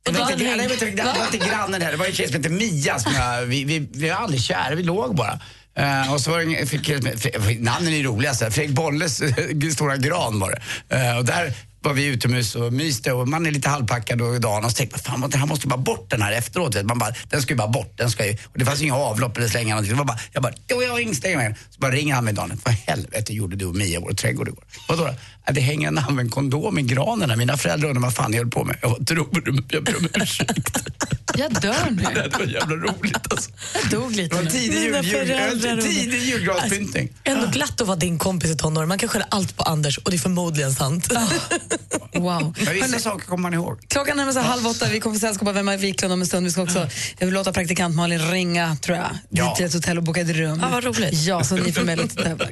Det var, inte, vet du, det var inte grannen här, det var en tjej som hette Mia som jag, vi, vi, vi var aldrig kära, vi låg bara. Eh, och så var det fick, Fre- namnen är ju roliga, så här. Fredrik Bolles <laughs> stora gran var det. Eh, och där var vi utomhus och myste och man är lite halvpackad och dagen och så tänkte man, fan här måste bara bort den här efteråt. vet. Man bara, den ska ju bara bort, den ska ju, och det fanns inga avlopp eller slänga någonting. Det var bara, jag bara, jo jag har instängd med Så bara ringer han mig dagen vad helvete gjorde du och Mia i vår trädgård igår? Vadå då? "Ja, Det hänger en använd kondom i granen här. Mina föräldrar undrar vad fan jag höll på med. Jag tror du? Jag ber om ursäkt. Jag dör nu. Det var jävla roligt alltså. Jag dog lite nu. tidig jul- jul- och- tidig julgranspyntning. Ändå glatt att vara din kompis i tonåren. Man kan skylla allt på Anders och det är förmodligen sant. Wow. Men vissa saker kommer man ihåg. Klockan närmar sig halv åtta. Vi kommer få sällskap av Emma Wiklund om en stund. Vi ska också jag vill låta praktikant Malin ringa, tror jag, Ja. dit till ett hotell och boka ett rum. Ja, vad roligt. Ja, så ni får möjlighet att tävla.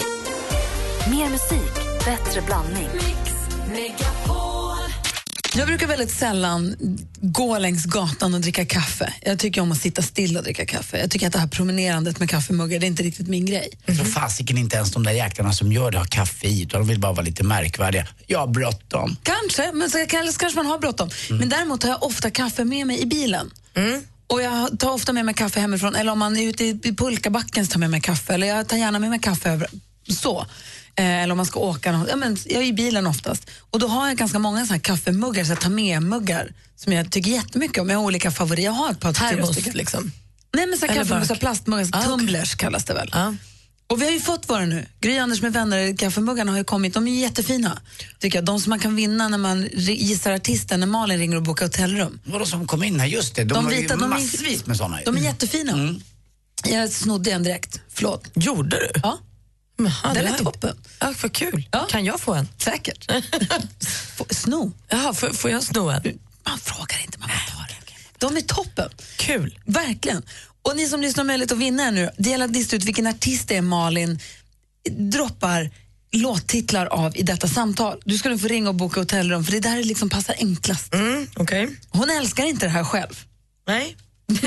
Mer musik, bättre blandning. Jag brukar väldigt sällan gå längs gatan och dricka kaffe. Jag tycker om att sitta still och dricka kaffe. Jag tycker att det här promenerandet med kaffemuggar, det är inte riktigt min grej. Tror fasiken inte ens de där jäklarna som gör det har kaffe i, utan de vill bara vara lite märkvärdiga. Jag har bråttom. Kanske, men så, eller så kanske man har bråttom. Men däremot har jag ofta kaffe med mig i bilen. Och jag tar ofta med mig kaffe hemifrån, eller om man är ute i, i pulkabacken så tar jag med mig kaffe, eller jag tar gärna med mig kaffe över, så. Eh, eller om man ska åka, nå- ja, men jag är i bilen oftast. Och då har jag ganska många såna här kaffemuggar, så tar med-muggar, som jag tycker jättemycket om. Jag har olika favoriter. Jag har ett par Termos, liksom. Nej men så här Eller kaffe, burk. så här plastmuggar, Ah, tumblers kallas det väl. Ja. Och vi har ju fått våra nu. Gry Anders med vänner, kaffemuggarna har ju kommit. De är jättefina. Tycker jag. De som man kan vinna när man gissar artisten, när Malin ringer och bokar hotellrum. Vadå som kom in här? Just det, de, De har vita, ju de är- massvis med såna. De är jättefina. Mm. Jag snodde en direkt. Förlåt. Gjorde du? Ja. Jaha, Den är toppen. Ja, vad kul. Ja. Kan jag få en? Säkert. <laughs> Sno. Jaha, får, får jag sno en? Man frågar inte, man bara tar det. De är toppen. Kul. Verkligen. Och ni som lyssnar har möjlighet att vinna nu. Det gäller att lista ut vilken artist det är Malin droppar låttitlar av i detta samtal. Du ska nu få ringa och boka hotellrum för det där liksom passar enklast. Mm, Okej. Hon älskar inte det här själv. Nej.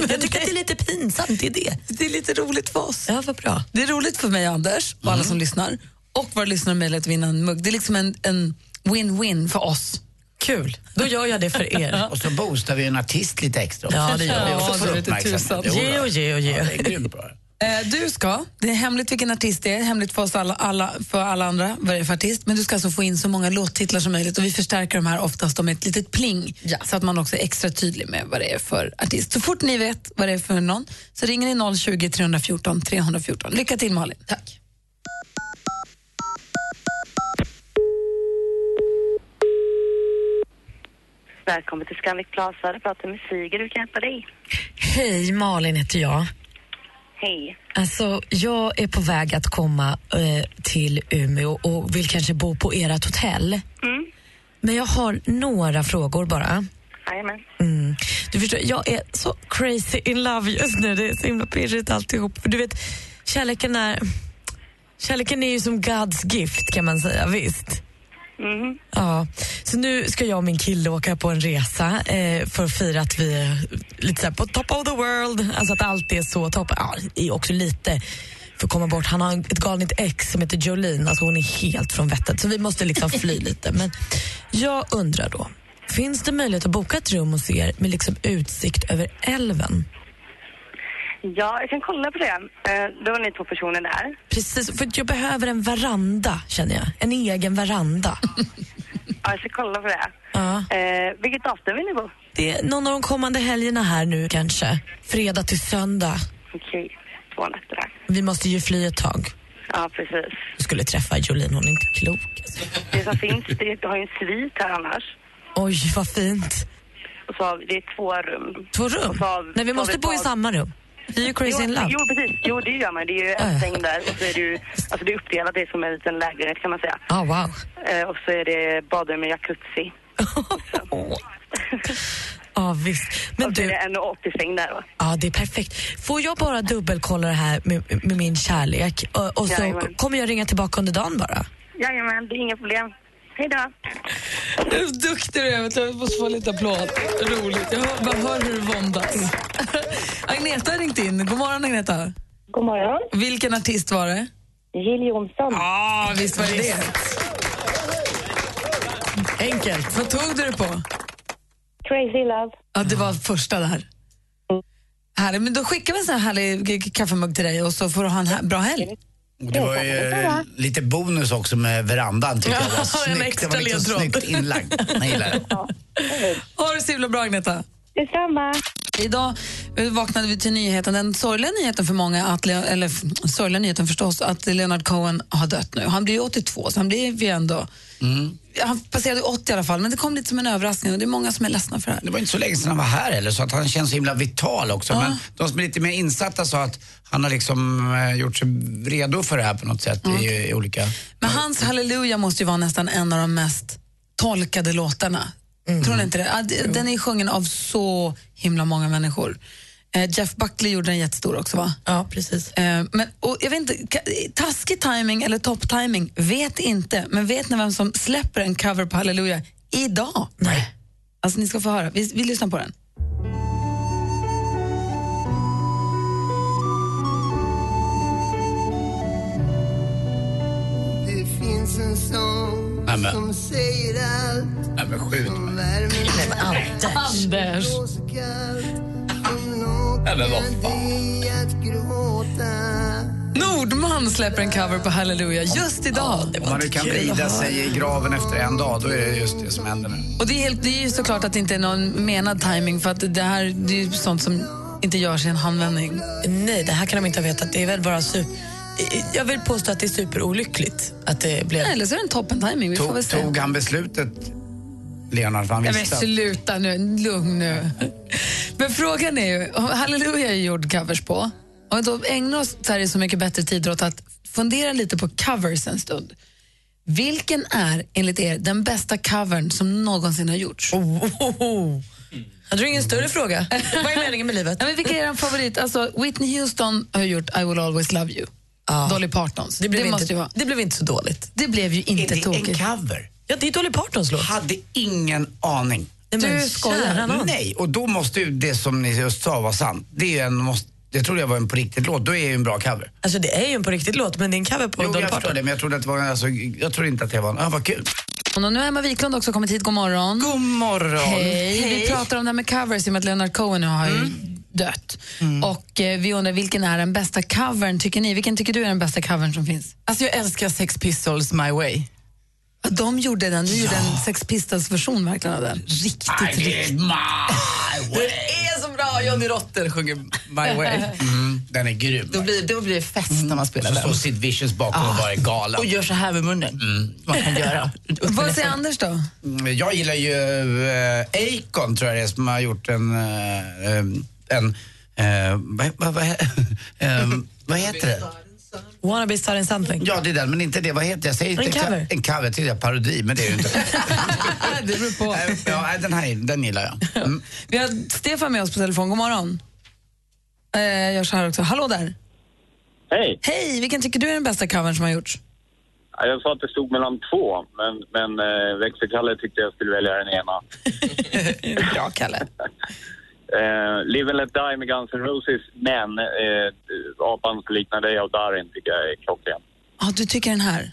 Jag tycker att det är lite pinsamt, det är det. Det är lite roligt för oss. Ja, vad bra. Det är roligt för mig Anders och alla som lyssnar. Och våra lyssnare möjlighet att vinna en mugg. Det är liksom en win-win för oss. Kul. Då gör jag det för er. <laughs> Och så boostar vi en artist lite extra också. Ja, det gör vi. också Ja, är lite uppmärksamhet. Ge och ge och ge. Ja, det är grymt bra. Eh, du ska, det är hemligt vilken artist det är, hemligt för oss alla, alla, för alla andra vad det är för artist, men du ska alltså få in så många låttitlar som möjligt och vi förstärker de här oftast med ett litet pling så att man också är extra tydlig med vad det är för artist. Så fort ni vet vad det är för någon så ringer ni 020 314 314. Lycka till Malin. Tack. Välkommen till Scandic Plaza. Du pratar med Siger. Hur kan jag hjälpa dig? Hej, Malin heter jag. Hej. Alltså, jag är på väg att komma eh, till Umeå och vill kanske bo på ert hotell. Mm. Men jag har några frågor bara. Jajamän. Mm. Du förstår, jag är så crazy in love just nu. Det är så himla pirrigt alltihop. För du vet, kärleken är... Kärleken är ju som God's gift kan man säga, visst? Mhm. Ja, så nu ska jag och min kille åka på en resa eh, för att fira att vi är lite så på top of the world. Alltså att allt är så toppen. Ja, är också lite för att komma bort. Han har ett galnigt ex som heter Jolene. Alltså hon är helt från vettet. Så vi måste liksom fly <laughs> lite. Men jag undrar då, finns det möjlighet att boka ett rum hos er med liksom utsikt över älven? Ja, jag kan kolla på det. Eh, Då var ni två personer där. Precis, för jag behöver en veranda, känner jag. En egen veranda. <laughs> Ja, jag ska kolla på det. Ja. Eh, vilket datum vill ni bo? Det är någon av de kommande helgerna här nu kanske. Fredag till söndag. Okej, två nätter där. Vi måste ju fly ett tag. Ja, precis. Jag skulle träffa Jolene, hon är inte klok. Alltså. Det som finns, det är, du har ju en svit här annars. Oj, vad fint. Och så har vi, det är två rum. Två rum? Så har- Nej, vi så har måste bo i samma rum. Vi är ju crazy jo, in love. Jo, precis. Jo, det gör man. Det är ju en säng där och så är det ju, alltså det är uppdelat, det är som en liten lägenhet kan man säga. Ah, wow. Eh, och så är det badrum med jacuzzi. <laughs> Ja, visst. Men och är du, det en 80-säng där ja, det är perfekt. Får jag bara dubbelkolla det här med, med min kärlek och, och så Jajamän. kommer jag ringa tillbaka under dagen bara? Jajamän, det är inga problem. Hej då. Hur duktig du är. Jag måste få lite applåd. Roligt. Jag hör, bara hör hur du våndas. <laughs> Agneta har ringt in. God morgon, Agneta. God morgon. Vilken artist var det? Jill Johnson. Ja, visst var det det. Enkelt. Vad tog du det på? Crazy Love. Ja, det var första där. Härligt. Men då skickar vi en sån här härlig kaffemugg till dig och så får du ha en bra helg. Och det var ju lite bonus också med verandan tycker <laughs> jag. Det var snyggt. Det var liksom snyggt inlagd. Jag gillar det. Ha det så himla bra, Agneta. Detsamma. Idag eh, vaknade vi till nyheten, den sorgliga nyheten för många, att, Le- eller sorgliga nyheten förstås, att Leonard Cohen har dött nu. Han blir ju 82, så han blir ju ändå... Han passerade 80 i alla fall, men det kom lite som en överraskning och det är många som är ledsna för det här. Det var inte så länge sedan han var här heller, så att han känns så himla vital också. Men de som är lite mer insatta sa att han har liksom eh, gjort sig redo för det här på något sätt i, i olika... Men hans Halleluja måste ju vara nästan en av de mest tolkade låtarna. Tror ni inte det? Ja, Den är sjungen av så himla många människor. Eh, Jeff Buckley gjorde den jättestor också va? Ja, precis. Eh, men, och jag vet inte, taskig timing eller topp timing vet inte. Men vet ni vem som släpper en cover på Halleluja idag? Nej. Alltså ni ska få höra. Vi, vi lyssnar på den. Det finns en sång Nej, men. som säger allt Nej men skjut mig. Nej men Anders. Nej men vad fan. Nordman släpper en cover på Halleluja just idag. Om man kan vrida sig i graven efter en dag, då är det just det som händer nu. Och det är, helt, det är ju såklart att det inte är någon menad timing för att det här det är ju sånt som inte görs i en handvändning. Nej, det här kan de inte ha vetat. Det är väl bara super... Jag vill påstå att det är superolyckligt att det blev... Eller så är det en toppen timing. Vi får väl Tog, se. tog han beslutet, Leonard? Han Ja, men sluta nu, lugn nu. Men frågan är ju, Halleluja är ju gjord covers på. Och då ägnar oss så här i så mycket bättre tider åt att fundera lite på covers en stund. Vilken är enligt er den bästa covern som någonsin har gjorts? Oh, Hade du ingen större fråga? Vad är meningen med livet? Ja, men vilka är er favorit? Alltså, Whitney Houston har gjort I will always love you. Dolly Partons. Det blev, måste inte, ju vara. det blev inte så dåligt. Det blev ju inte Är det tokigt. en cover? Ja, det är Dolly Partons låt. Hade ingen aning. Nej, men Du skojar. Nej, och då måste ju det som ni just sa vara sant. Det är en, måste, det trodde jag var en på riktigt låt. Då är det ju en bra cover. Alltså det är ju en på riktigt låt, men det är en cover på Jo, Dolly jag förstår Parton. det, men jag trodde att det var, alltså, jag trodde inte att det var, ja vad kul. Och nu har Emma Wiklund också kommit hit. God morgon. God morgon. Hej. Vi pratar om det här med covers i och med att Leonard Cohen nu har ju dött. Och eh, vi undrar vilken är den bästa covern tycker ni? Vilken tycker du är den bästa covern som finns? Alltså jag älskar Sex Pistols My Way. De gjorde den, du gjorde en Sex Pistols-version verkligen av den. Riktigt, I riktigt. my <laughs> way. Det är så bra! Johnny Rotter sjunger My Way. <laughs> Mm, den är grym. Då blir, då blir det fest när man spelar Så står den. Sid Vicious bakom och bara är galen. Och gör så här med munnen. Mm. Man kan göra. <laughs> Vad säger Anders då? Mm, Jag gillar ju uh, Akon tror jag det är som har gjort en, eh, en eh, vad, vad, vad, vad heter det? Wanna be starting something. Ja, det är den, men inte det. Vad heter? Jag säger En inte cover. En cover, till det parodi, men det är ju inte. <laughs> det beror på. Ja, den här den gillar jag. Mm. <laughs> Vi har Stefan med oss på telefon. God morgon. Eh, jag gör så här också. Hallå där. Hej! Hej, vilken tycker du är den bästa covern som har gjorts? Ja, Jag sa att det stod mellan två, men, men eh, växelkalle tyckte jag skulle välja den ena. <laughs> Bra, Kalle. Eh, Live and Let Die med Guns N' Roses, men eh, Apan som liknar dig av Darin tycker jag är klockren. Ja, du tycker den här.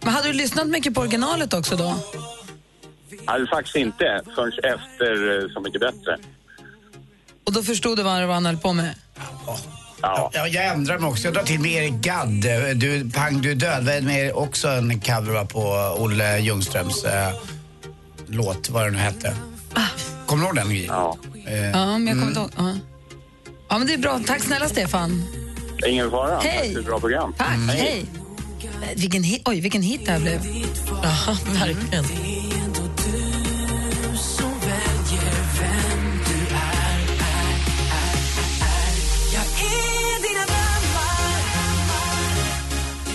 Men hade du lyssnat mycket på originalet också då? Alltså faktiskt inte, förrän efter eh, Så mycket bättre. Och då förstod du vad han höll på med? Ja. jag ändrar mig också. Jag drar till med Erik Gadd. Du, Pang du är död. Det är med också en cover på Olle Ljungströms eh, låt, vad den nu hette. Kommer du ihåg den? Ja. Eh, Ja, men jag kommer mm. inte ihåg. Ja. ja, men det är bra. Tack snälla Stefan. Ingen fara. Hej. Tack för ett bra program. Tack, hej. Vilken hit, oj, vilken hit det här blev. Ja, verkligen.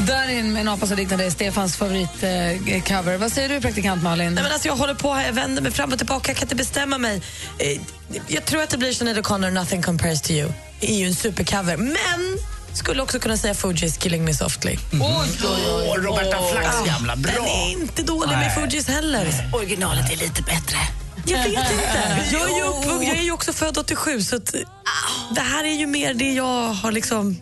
Darin med en apa som liknar dig, Stefans favoritcover. Eh, cover. Vad säger du, praktikant Malin? Nej, men alltså, jag håller på här, jag vänder mig fram och tillbaka, jag kan inte bestämma mig. Eh, Jag tror att det blir Sinéad O'Connor, Nothing Compares to you. Det är ju en supercover, men skulle också kunna säga Fugees Killing Me Softly. Oj, Åh, Roberta Flacks gamla. Bra. Den är inte dålig med Nej. Fugees heller. Originalet är lite bättre. Jag vet inte. <laughs> Jag är ju, jag är ju också född 87, så att, det här är ju mer det jag har liksom...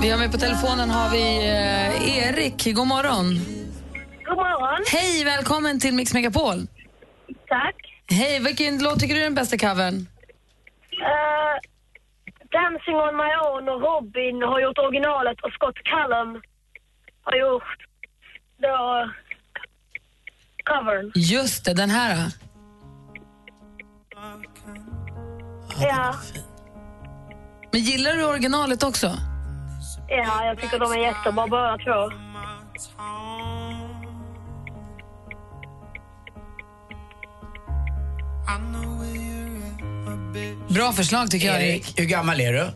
Vi har med på telefonen har vi eh, Erik. God morgon. God morgon. Hej, välkommen till Mix Megapol. Tack. Hej, vilken låt tycker du är den bästa covern? Eh, Dancing on my own och Robin har gjort originalet och Scott Callum har gjort då covern. Just det, den här. då. Ja, Men gillar du originalet också? Ja, jag tycker de är jättebra båda två. Bra förslag tycker jag, Erik. Hur gammal är du? 11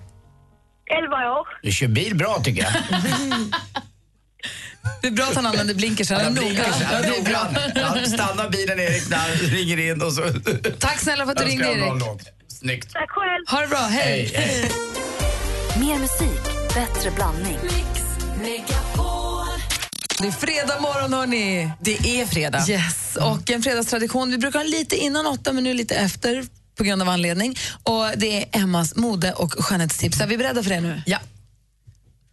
år. Du kör bil bra tycker jag. <laughs> Det är bra att han använder blinkersen. Ja, Han är blinkers. noga. Stanna bilen Erik när han ringer in och så... Tack snälla för att du ringde, Erik. Snyggt. Tack själv. Ha det bra, hej. Hej, hej. Mer musik, bättre blandning. Det är fredag morgon, hörni. Det är fredag. Yes, och en fredagstradition. Vi brukar ha lite innan åtta, men nu lite efter på grund av anledning. Och Det är Emmas mode och skönhetstips. Är vi beredda för det nu? Ja.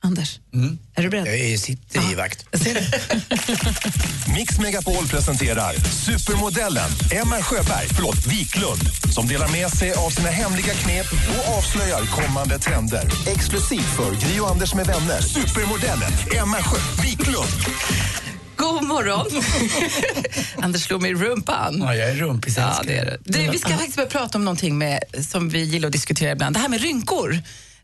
Anders, Mm. är du beredd? Jag sitter i vakt. <laughs> Mix Megapol presenterar supermodellen Emma Sjöberg, förlåt, Wiklund som delar med sig av sina hemliga knep och avslöjar kommande trender. Exklusivt för Gri och Anders med vänner. Supermodellen Emma Sjö Wiklund. God morgon. <laughs> Anders slog mig i rumpan. Ja, jag är rumpis. Ja, det är det. Du, vi ska faktiskt börja prata om någonting med, som vi gillar att diskutera ibland. Det här med rynkor.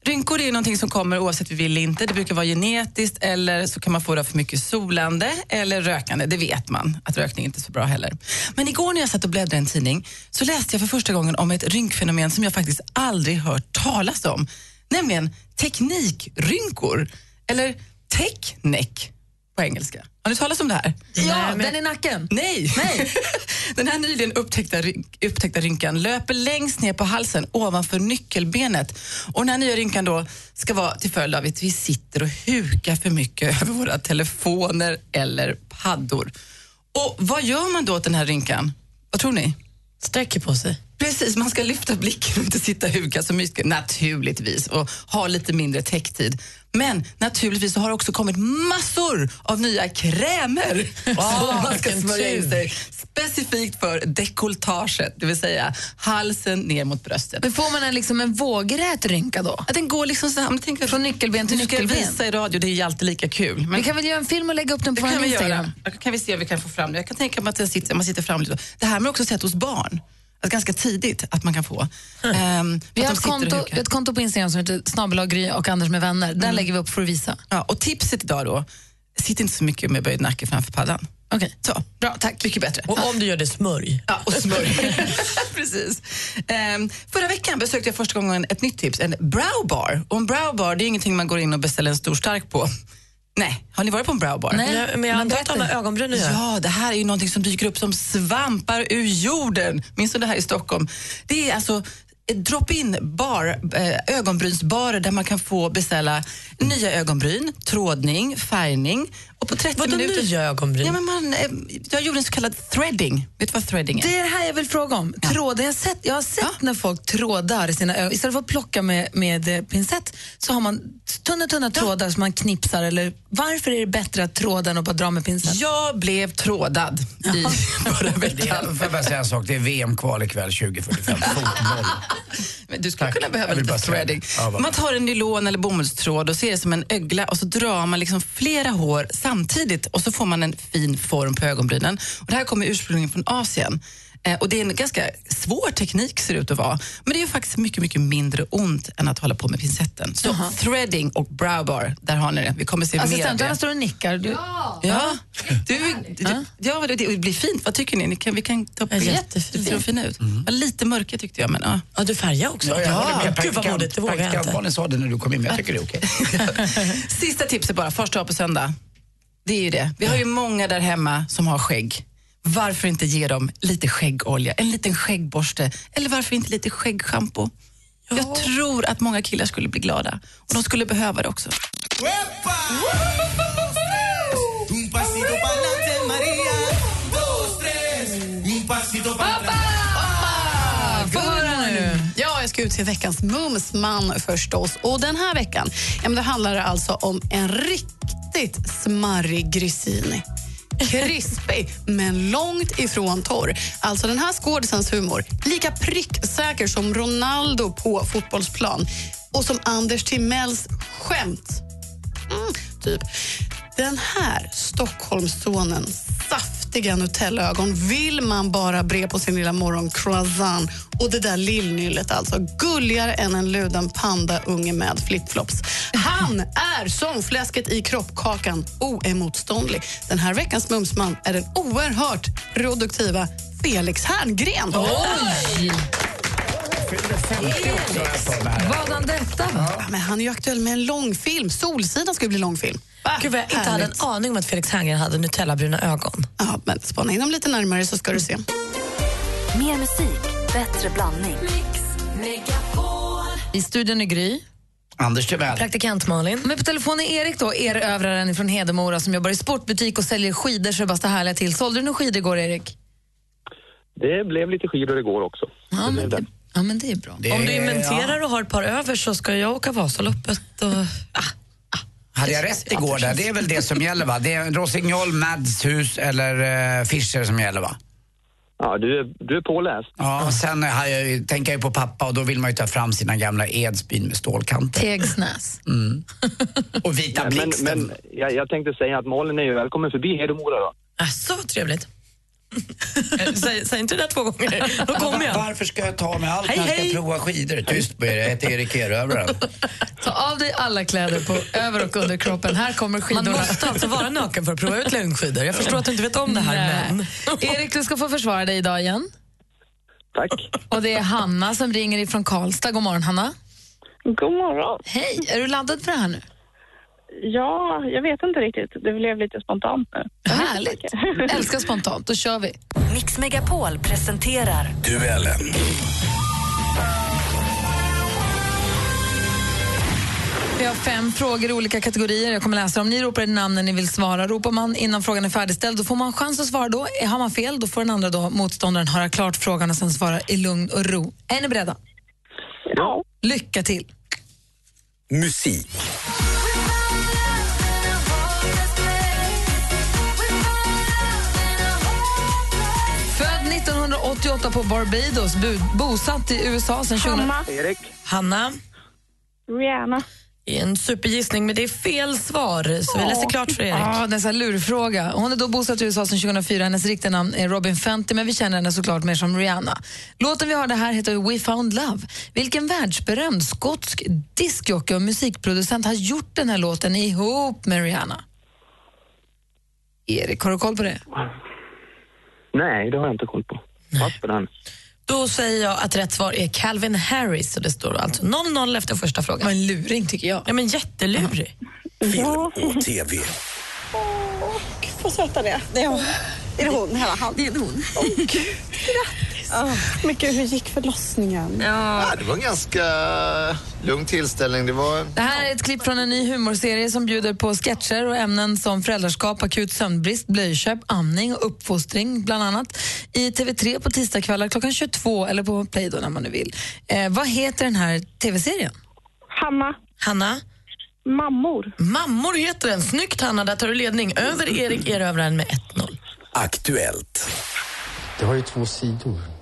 Rynkor är någonting som kommer oavsett vi vill eller inte. Det brukar vara genetiskt eller så kan man få det av för mycket solande eller rökande. Det vet man att rökning inte är så bra heller. Men igår när jag satt och bläddrade i en tidning så läste jag för första gången om ett rynkfenomen som jag faktiskt aldrig hört talas om. Nämligen teknikrynkor. Eller techneck på engelska. Har ni talat om det här? Ja, den i nacken. Nej. Nej. <laughs> Den här nyligen upptäckta, upptäckta rynkan löper längst ner på halsen ovanför nyckelbenet. Och den här nya rynkan då ska vara till följd av att vi sitter och hukar för mycket över våra telefoner eller paddor. Och vad gör man då åt den här rynkan? Vad tror ni? Sträcker på sig. Precis, man ska lyfta blicken och inte sitta och huka så mycket, naturligtvis, och ha lite mindre täcktid. Men naturligtvis så har det också kommit massor av nya krämer som man ska smörja in sig specifikt för dekolletaget, det vill säga halsen ner mot bröstet. Men får man en, liksom en vågrät rynka då? Ja, den går liksom så här, men tänk, Från nyckelben till nu ska nyckelben? visa i radio, det är ju alltid lika kul. Men Vi kan väl göra en film och lägga upp den på vår vi Instagram? göra. Kan vi se om vi kan få fram det. Jag kan tänka mig att det sitter, man sitter fram lite. Det här har man också sett hos barn. Att ganska tidigt att man kan få. Ehm, Vi att har, ett konto, vi har ett konto på Instagram som heter snabel Gry och Anders med vänner. Den lägger vi upp för att visa. Ja, och tipset idag då, sitt inte så mycket med böjd nacke framför paddan. Okej, Så, bra, tack. mycket bättre. Och om du gör det, smörj. Ja, och smörj. <laughs> Precis. Ehm, förra veckan besökte jag första gången ett nytt tips, en browbar. Och en browbar det är ingenting man går in och beställer en stor stark på. Nej, har ni varit på en browbar? Nej, men jag antar att de har ögonbryn Ja, det här är ju någonting som dyker upp som svampar ur jorden. Minns du det här i Stockholm? Det är alltså drop-in bar, eh, ögonbrynsbarer där man kan få beställa nya ögonbryn, trådning, färgning. Och på 30 Vadå minuter... nya ögonbryn? Ja, men man, eh, jag gjorde en så kallad threading. Vet du vad threading är? Det är det här jag vill fråga om. Trådar. Jag har sett, jag har sett när folk trådar sina ögon. Istället för att plocka med, med eh, pincett så har man tunna, tunna trådar som man knipsar. Eller, varför är det bättre att tråda än att bara dra med pincett? Jag blev trådad i förra veckan. Får jag bara säga en sak? Det är VM-kval ikväll 2045. Fotboll. <laughs> Men du skulle kunna behöva lite threading. Ja, man tar en nylon eller bomullstråd och ser det som en ögla och så drar man liksom flera hår samtidigt och så får man en fin form på ögonbrynen. Och det här kommer ursprungligen från Asien. Eh, och Det är en ganska svår teknik ser det ut att vara. Men det är ju faktiskt mycket, mycket mindre ont än att hålla på med pincetten. Så threading och browbar, där har ni det. Vi kommer se mer av det. står och nickar. Du, Ja, du, du, ja det, det blir fint. Vad tycker ni? ni kan, vi kan ta på jättefint. Det ser fina ut. Var Lite mörka tyckte jag. Men, ja. Ja, du färgar också. Ja, jag håller med. Gud vad modigt, det vågar jag inte. Sa det när du kom in, men jag tycker det är okej. <laughs> Sista tipset bara, första dag på söndag. Det är ju det. Vi har ju många där hemma som har skägg. Varför inte ge dem lite skäggolja, en liten skäggborste eller varför inte lite skäggschampo? Jag tror att många killar skulle bli glada och de skulle behöva det också. Ja, jag ska utse veckans mumsman förstås. Och den här veckan ja, men det handlar det alltså om en riktigt smarrig grissini. Krispig, men långt ifrån torr. Alltså den här skådisens humor, lika pricksäker som Ronaldo på fotbollsplan och som Anders Timells skämt. Mm, typ. Den här Stockholmssonens saftiga Nutellaögon vill man bara bre på sin lilla morgoncroissant. Och det där lillnyllet alltså, gulligare än en luden pandaunge med flipflops. Han är som fläsket i kroppkakan, oemotståndlig. Den här veckans mumsman är den oerhört produktiva Felix Herngren. Oj! Fyller 50 också, här. Vadan detta? Ja, men han är ju aktuell med en långfilm. Solsidan ska ju bli långfilm. Gud vad jag inte hade en aning om att Felix Herngren hade Nutella-bruna ögon. Ja, men spana in dem lite närmare så ska du se. Mer musik, bättre blandning. I studion är Gry. Anders Timell. Praktikant Malin. Men på telefon är Erik då, erövraren från Hedemora som jobbar i sportbutik och säljer skidor så det bara härliga till. Sålde du några skidor igår, Erik? Det blev lite skidor igår också. Ja, men det, ja, men det är bra. Om du inventerar och har ett par över så ska jag åka Vasaloppet. Och... Hade jag rätt igår där? Det är väl det som gäller va? Det är Rosignol, Madshus eller uh, Fischer som gäller va? Ja, du är, du är påläst. Ja, och sen har jag, tänker jag ju på pappa och då vill man ju ta fram sina gamla Edsbyn med stålkanter. Tegsnäs. Mm. Och vita Men, blixten. men jag, jag tänkte säga att Malin är ju välkommen förbi Hedemora då. Asså, vad trevligt. Säg, säg inte det där två gånger, då kommer jag. Varför ska jag ta med allt Hej, när jag ska hej. prova skidor? Tyst på er, jag heter Erik Erövraren. Ta av dig alla kläder på över och underkroppen. Här kommer skidorna. Man måste alltså vara naken för att prova ut längdskidor. Jag förstår att du inte vet om det här, Nej. men... Erik, du ska få försvara dig idag igen. Tack. Och det är Hanna som ringer ifrån Karlstad. God morgon, Hanna. God morgon. Hej, är du laddad för det här nu? Ja, jag vet inte riktigt. Det blev lite spontant nu. Härligt. Älskar spontant. Då kör vi. Mix Megapol presenterar Duellen. Vi har fem frågor i olika kategorier. Jag kommer läsa dem. Ni ropar ett namn när ni vill svara. Ropar man innan frågan är färdigställd då får man chans att svara då. Har man fel då får den andra då, motståndaren höra klart frågan och sen svara i lugn och ro. Är ni beredda? Ja. Lycka till. Musik. 1988 på Barbados, bu- bosatt i USA sen 2000... Hanna. Erik. Hanna, Rihanna. det är en supergissning, men det är fel svar. Så vi läser klart för Erik. Ja, det är en lurfråga. Hon är då bosatt i USA sedan 2004. Hennes riktiga namn är Robin Fenty, men vi känner henne såklart mer som Rihanna. Låten vi har det här heter We found love. Vilken världsberömd skotsk diskjockey och musikproducent har gjort den här låten ihop med Rihanna? Erik, har du koll på det? Nej, det har jag inte koll på. Pass på den. Då säger jag att rätt svar är Calvin Harris. Så det står alltså 0-0 efter första frågan. Vad en luring tycker jag. Ja, men jättelurig. Film och TV. Vad söta det är. Det är hon. Är det hon? Hela han. Det är hon. Gud. Grattis. bebis. Men gud, hur gick förlossningen? Ja, det var en ganska lugn tillställning. Det var... Det här är ett klipp från en ny humorserie som bjuder på sketcher och ämnen som föräldraskap, akut sömnbrist, blöjköp, amning och uppfostring bland annat. I TV3 på tisdagskvällar klockan 22 eller på Play då när man nu vill. Eh, vad heter den här TV-serien? Hanna. Hanna? Mammor. Mammor heter den. Snyggt Hanna, där tar du ledning. Över Erik erövraren med 1-0. Aktuellt. Det har ju två sidor.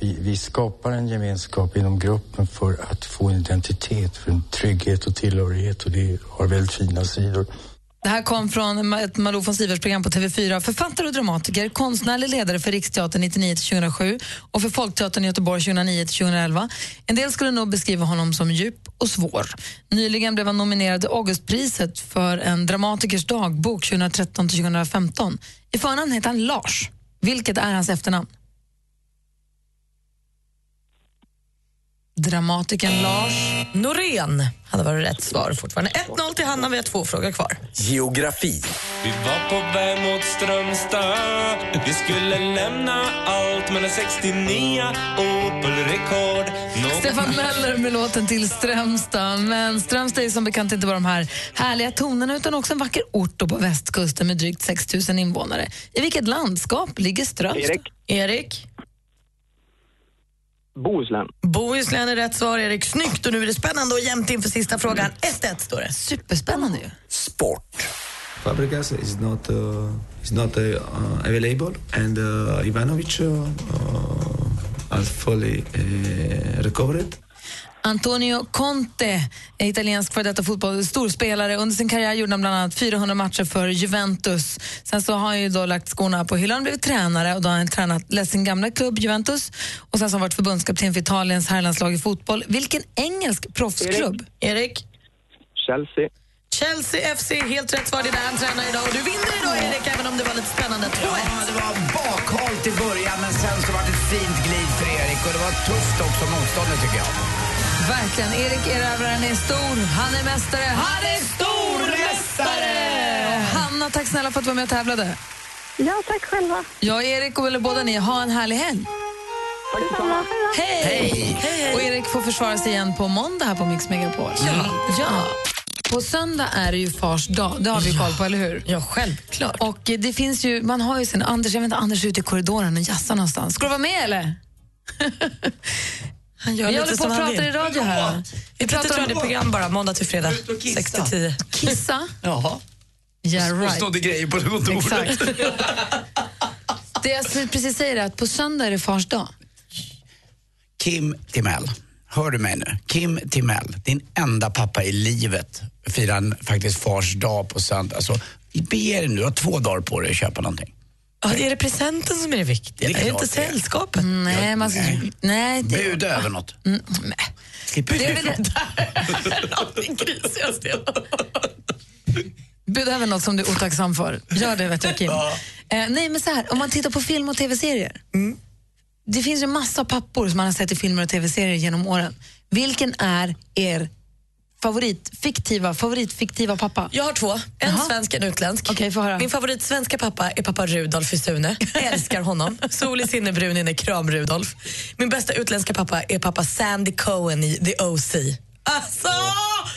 Vi, vi skapar en gemenskap inom gruppen för att få en identitet, för en trygghet och tillhörighet och det har väldigt fina sidor. Det här kom från ett Malou von Sivers-program på TV4. Författare och dramatiker, konstnärlig ledare för Riksteatern 99-2007 och för Folkteatern i Göteborg 2009-2011. En del skulle nog beskriva honom som djup och svår. Nyligen blev han nominerad till Augustpriset för en dramatikers dagbok 2013-2015. I förnamn heter han Lars. Vilket är hans efternamn? Dramatikern Lars Norén hade varit rätt svar fortfarande. 1-0 till Hanna, vi har två frågor kvar. Geografi. Vi var på väg mot Strömstad Vi skulle lämna allt med en 69 Opel-rekord Nå- Stefan Möller med låten till Strömstad. Men Strömstad är som bekant inte bara de här härliga tonerna utan också en vacker ort då på västkusten med drygt 6 000 invånare. I vilket landskap ligger Strömstad? Erik. Erik? Bohuslän. Bohuslän är rätt svar, Erik. Snyggt! Och nu är det spännande och jämnt inför sista frågan. 1-1 står det. Superspännande ju. Sport. Fabregas is not uh, is not uh, uh, available, and uh, Ivanovic uh, uh, has fully uh, recovered. Antonio Conte, är italiensk för detta fotboll, storspelare. Under sin karriär gjorde han bland annat 400 matcher för Juventus. Sen så har han ju då lagt skorna på hyllan och blivit tränare och då har han tränat lett sin gamla klubb Juventus och sen så har han varit förbundskapten för Italiens herrlandslag i fotboll. Vilken engelsk proffsklubb? Erik? Chelsea. Chelsea FC, helt rätt svar. Det är där han tränar idag. Och du vinner idag, Erik, även om det var lite spännande. 2-1. Ja, det var bakhalt i början men sen så var det ett fint glid för Erik och det var tufft också motståndet tycker jag. Verkligen. Erik erövraren är stor. Han är mästare. Han är stormästare! Och Hanna, tack snälla för att du var med och tävlade. Ja, tack själva. Jag och Erik, och eller båda ni, ha en härlig helg. Detsamma. Hej! Och Erik får försvara sig igen på måndag här på Mix Megapol. Ja. ja. På söndag är det ju fars dag, det har vi koll på, eller hur? Ja, självklart. Och det finns ju, man har ju sin Anders, jag vet inte, Anders är ute i korridoren och jassar någonstans. Ska du vara med eller? <laughs> Han gör Vi lite håller på och pratar i radio här. Vi pratar ett radioprogram bara, måndag till fredag, 6 till 10. Kissa? Jaha. Yeah, Och right. stående grejer på kontoret. Exakt. <laughs> Det jag precis säger är att på söndag är det fars dag. Kim Timell, hör du mig nu? Kim Timell, din enda pappa i livet, firar faktiskt fars dag på söndag. Så bege dig nu, du har två dagar på dig att köpa någonting. Ja, är det presenten som är det viktiga? Det är är det inte sällskapet? Nej, man ska, nej. det, Buda över något. Mm, nej. Slipper Det är väl <laughs> Det grisigaste jag Bjuda över något som du är otacksam för. Gör det, vet jag, Kim. Eh, nej, men så här, om man tittar på film och tv-serier. Det finns ju massa pappor som man har sett i filmer och tv-serier genom åren. Vilken är er favorit, fiktiva, favoritfiktiva pappa? Jag har två. En Jaha. svensk, en utländsk. Höra. Min favorit svenska pappa är pappa Rudolf i Sune. <laughs> Älskar honom. Solig sinnebrun inne, kram Rudolf. Min bästa utländska pappa är pappa Sandy Cohen i The O.C. Alltså!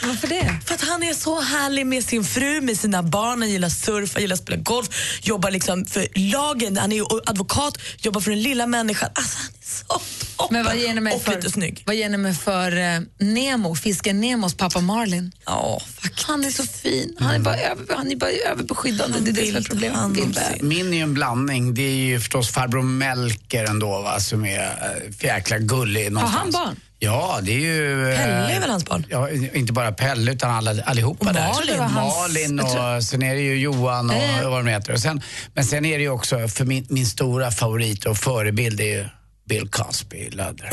Varför det? För att han är så härlig med sin fru, med sina barn, han gillar surfa, gillar spela golf, jobbar liksom för lagen, han är advokat, jobbar för den lilla människan. Alltså han är så toppen! Men vad ger ni mig och för, lite snygg. Vad ger ni mig för eh, Nemo, fisken Nemos pappa Marlin? Ja, faktiskt. Han är så fin. Han är bara, över, han är bara överbeskyddande. Det är det som är problemet. Min är ju en blandning. Det är ju förstås farbror Melker ändå va, som är äh, för jäkla gullig någonstans. han barn? Ja, det är ju... eh, Pelle är väl hans barn? Ja, inte bara Pelle utan alla, allihopa Och där. Malin hans- Malin och tror- sen är det ju Johan och Eh. vad de heter. Och sen, men sen är det ju också, för min, min stora favorit och förebild är ju Bill Cosby i Lödder.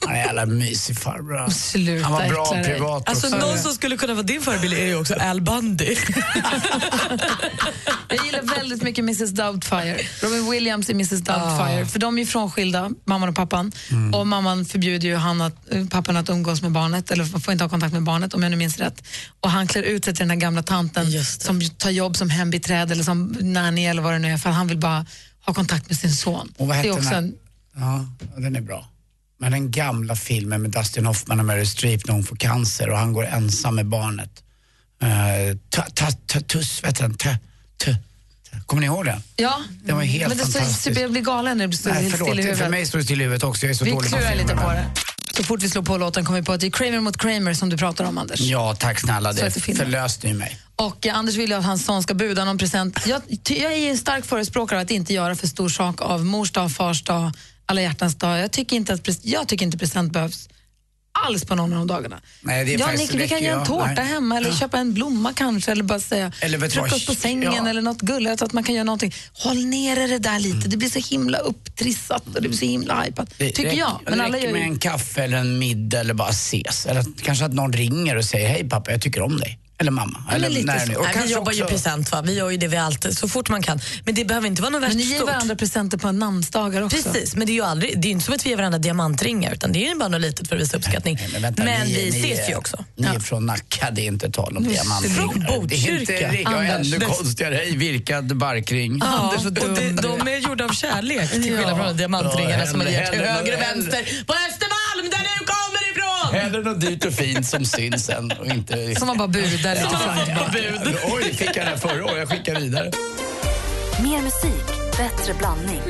Han är en jävla mysig farbror. <laughs> Sluta Han var bra äckla dig. privat Alltså också. någon som skulle kunna vara din förebild är ju också Al Bundy. <laughs> Jag gillar väldigt mycket Mrs Doubtfire. Robin Williams i Mrs Doubtfire. För de är ju frånskilda, mamman och pappan. Och mamman förbjuder ju han att, eh, pappan att umgås med barnet, eller får inte ha kontakt med barnet om jag nu minns rätt. Och han klär ut sig till den här gamla tanten som tar jobb som hembiträde eller som nanny eller vad det nu är för han vill bara ha kontakt med sin son. Och vad det hette är också den Ja, den är bra. Men den gamla filmen med Dustin Hoffman och Meryl Streep när hon får cancer och han går ensam med barnet. Ta, tuss, vet ta. Kommer ni ihåg den? Ja, Den var helt men det står, fantastisk. jag blir galen när det står Nej, förlåt, still i för huvudet. mig står det still i huvudet också. Jag är så Vi dålig på filmer. lite på det. Så fort vi slår på låten kommer vi på att det är Kramer mot Kramer som du pratar om, Anders. Ja, tack snälla. Det förlöste ju mig. Och eh, Anders vill ju att hans son ska buda någon present. Jag, ty, jag är en stark förespråkare av att inte göra för stor sak av mors dag, fars dag, alla hjärtans dag. Jag tycker inte att jag tycker inte present behövs alls på någon av de dagarna. Nej, det är Ja, Nick, vi kan göra en tårta nej. hemma eller köpa en blomma kanske eller bara säga Eller frukost på sängen Ja. eller något gulligt. Att man kan göra någonting. Håll nere det där lite. Det blir så himla upptrissat och det blir så himla hypat. Det Tycker jag. Det Men alla räcker gör med en kaffe eller en middag eller bara ses. Eller att, kanske att någon ringer och säger hej pappa, jag tycker om dig. Eller mamma. Ja, eller men lite så. Nej, vi jobbar ju också- present va? Vi gör ju det vi alltid, så fort man kan. Men det behöver inte vara något Men värst ni ger stort. varandra presenter på namnsdagar också. Precis, men det är ju aldrig, det är inte som att vi ger varandra diamantringar utan det är ju bara något litet för att visa uppskattning. Men, Vänta, ni- vi ni ses är- ju också. Ni är från Nacka, det är inte tal om Från diamantringar. Det är inte Botkyrka. Anders, ännu det- konstigare, hej virkad barkring. Ja, och det, de är gjorda av kärlek till skillnad från diamantringarna Ja, som man ger till höger, vänster. På Östermalm där du kommer ifrån! Hellre något dyrt och fint som syns sen och inte... Som man bara budar lite och tillbaka. Oj, fick jag det här förra året? Jag skickar vidare. Mer musik, bättre blandning.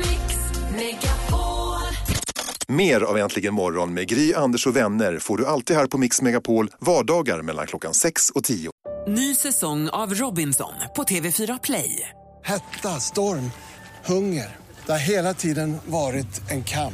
Mer av Äntligen morgon med Gry, Anders och vänner får du alltid här på Mix Megapol vardagar mellan klockan 6 och 10. Ny säsong av Robinson på TV4 Play. Hetta, storm, hunger. Det har hela tiden varit en kamp.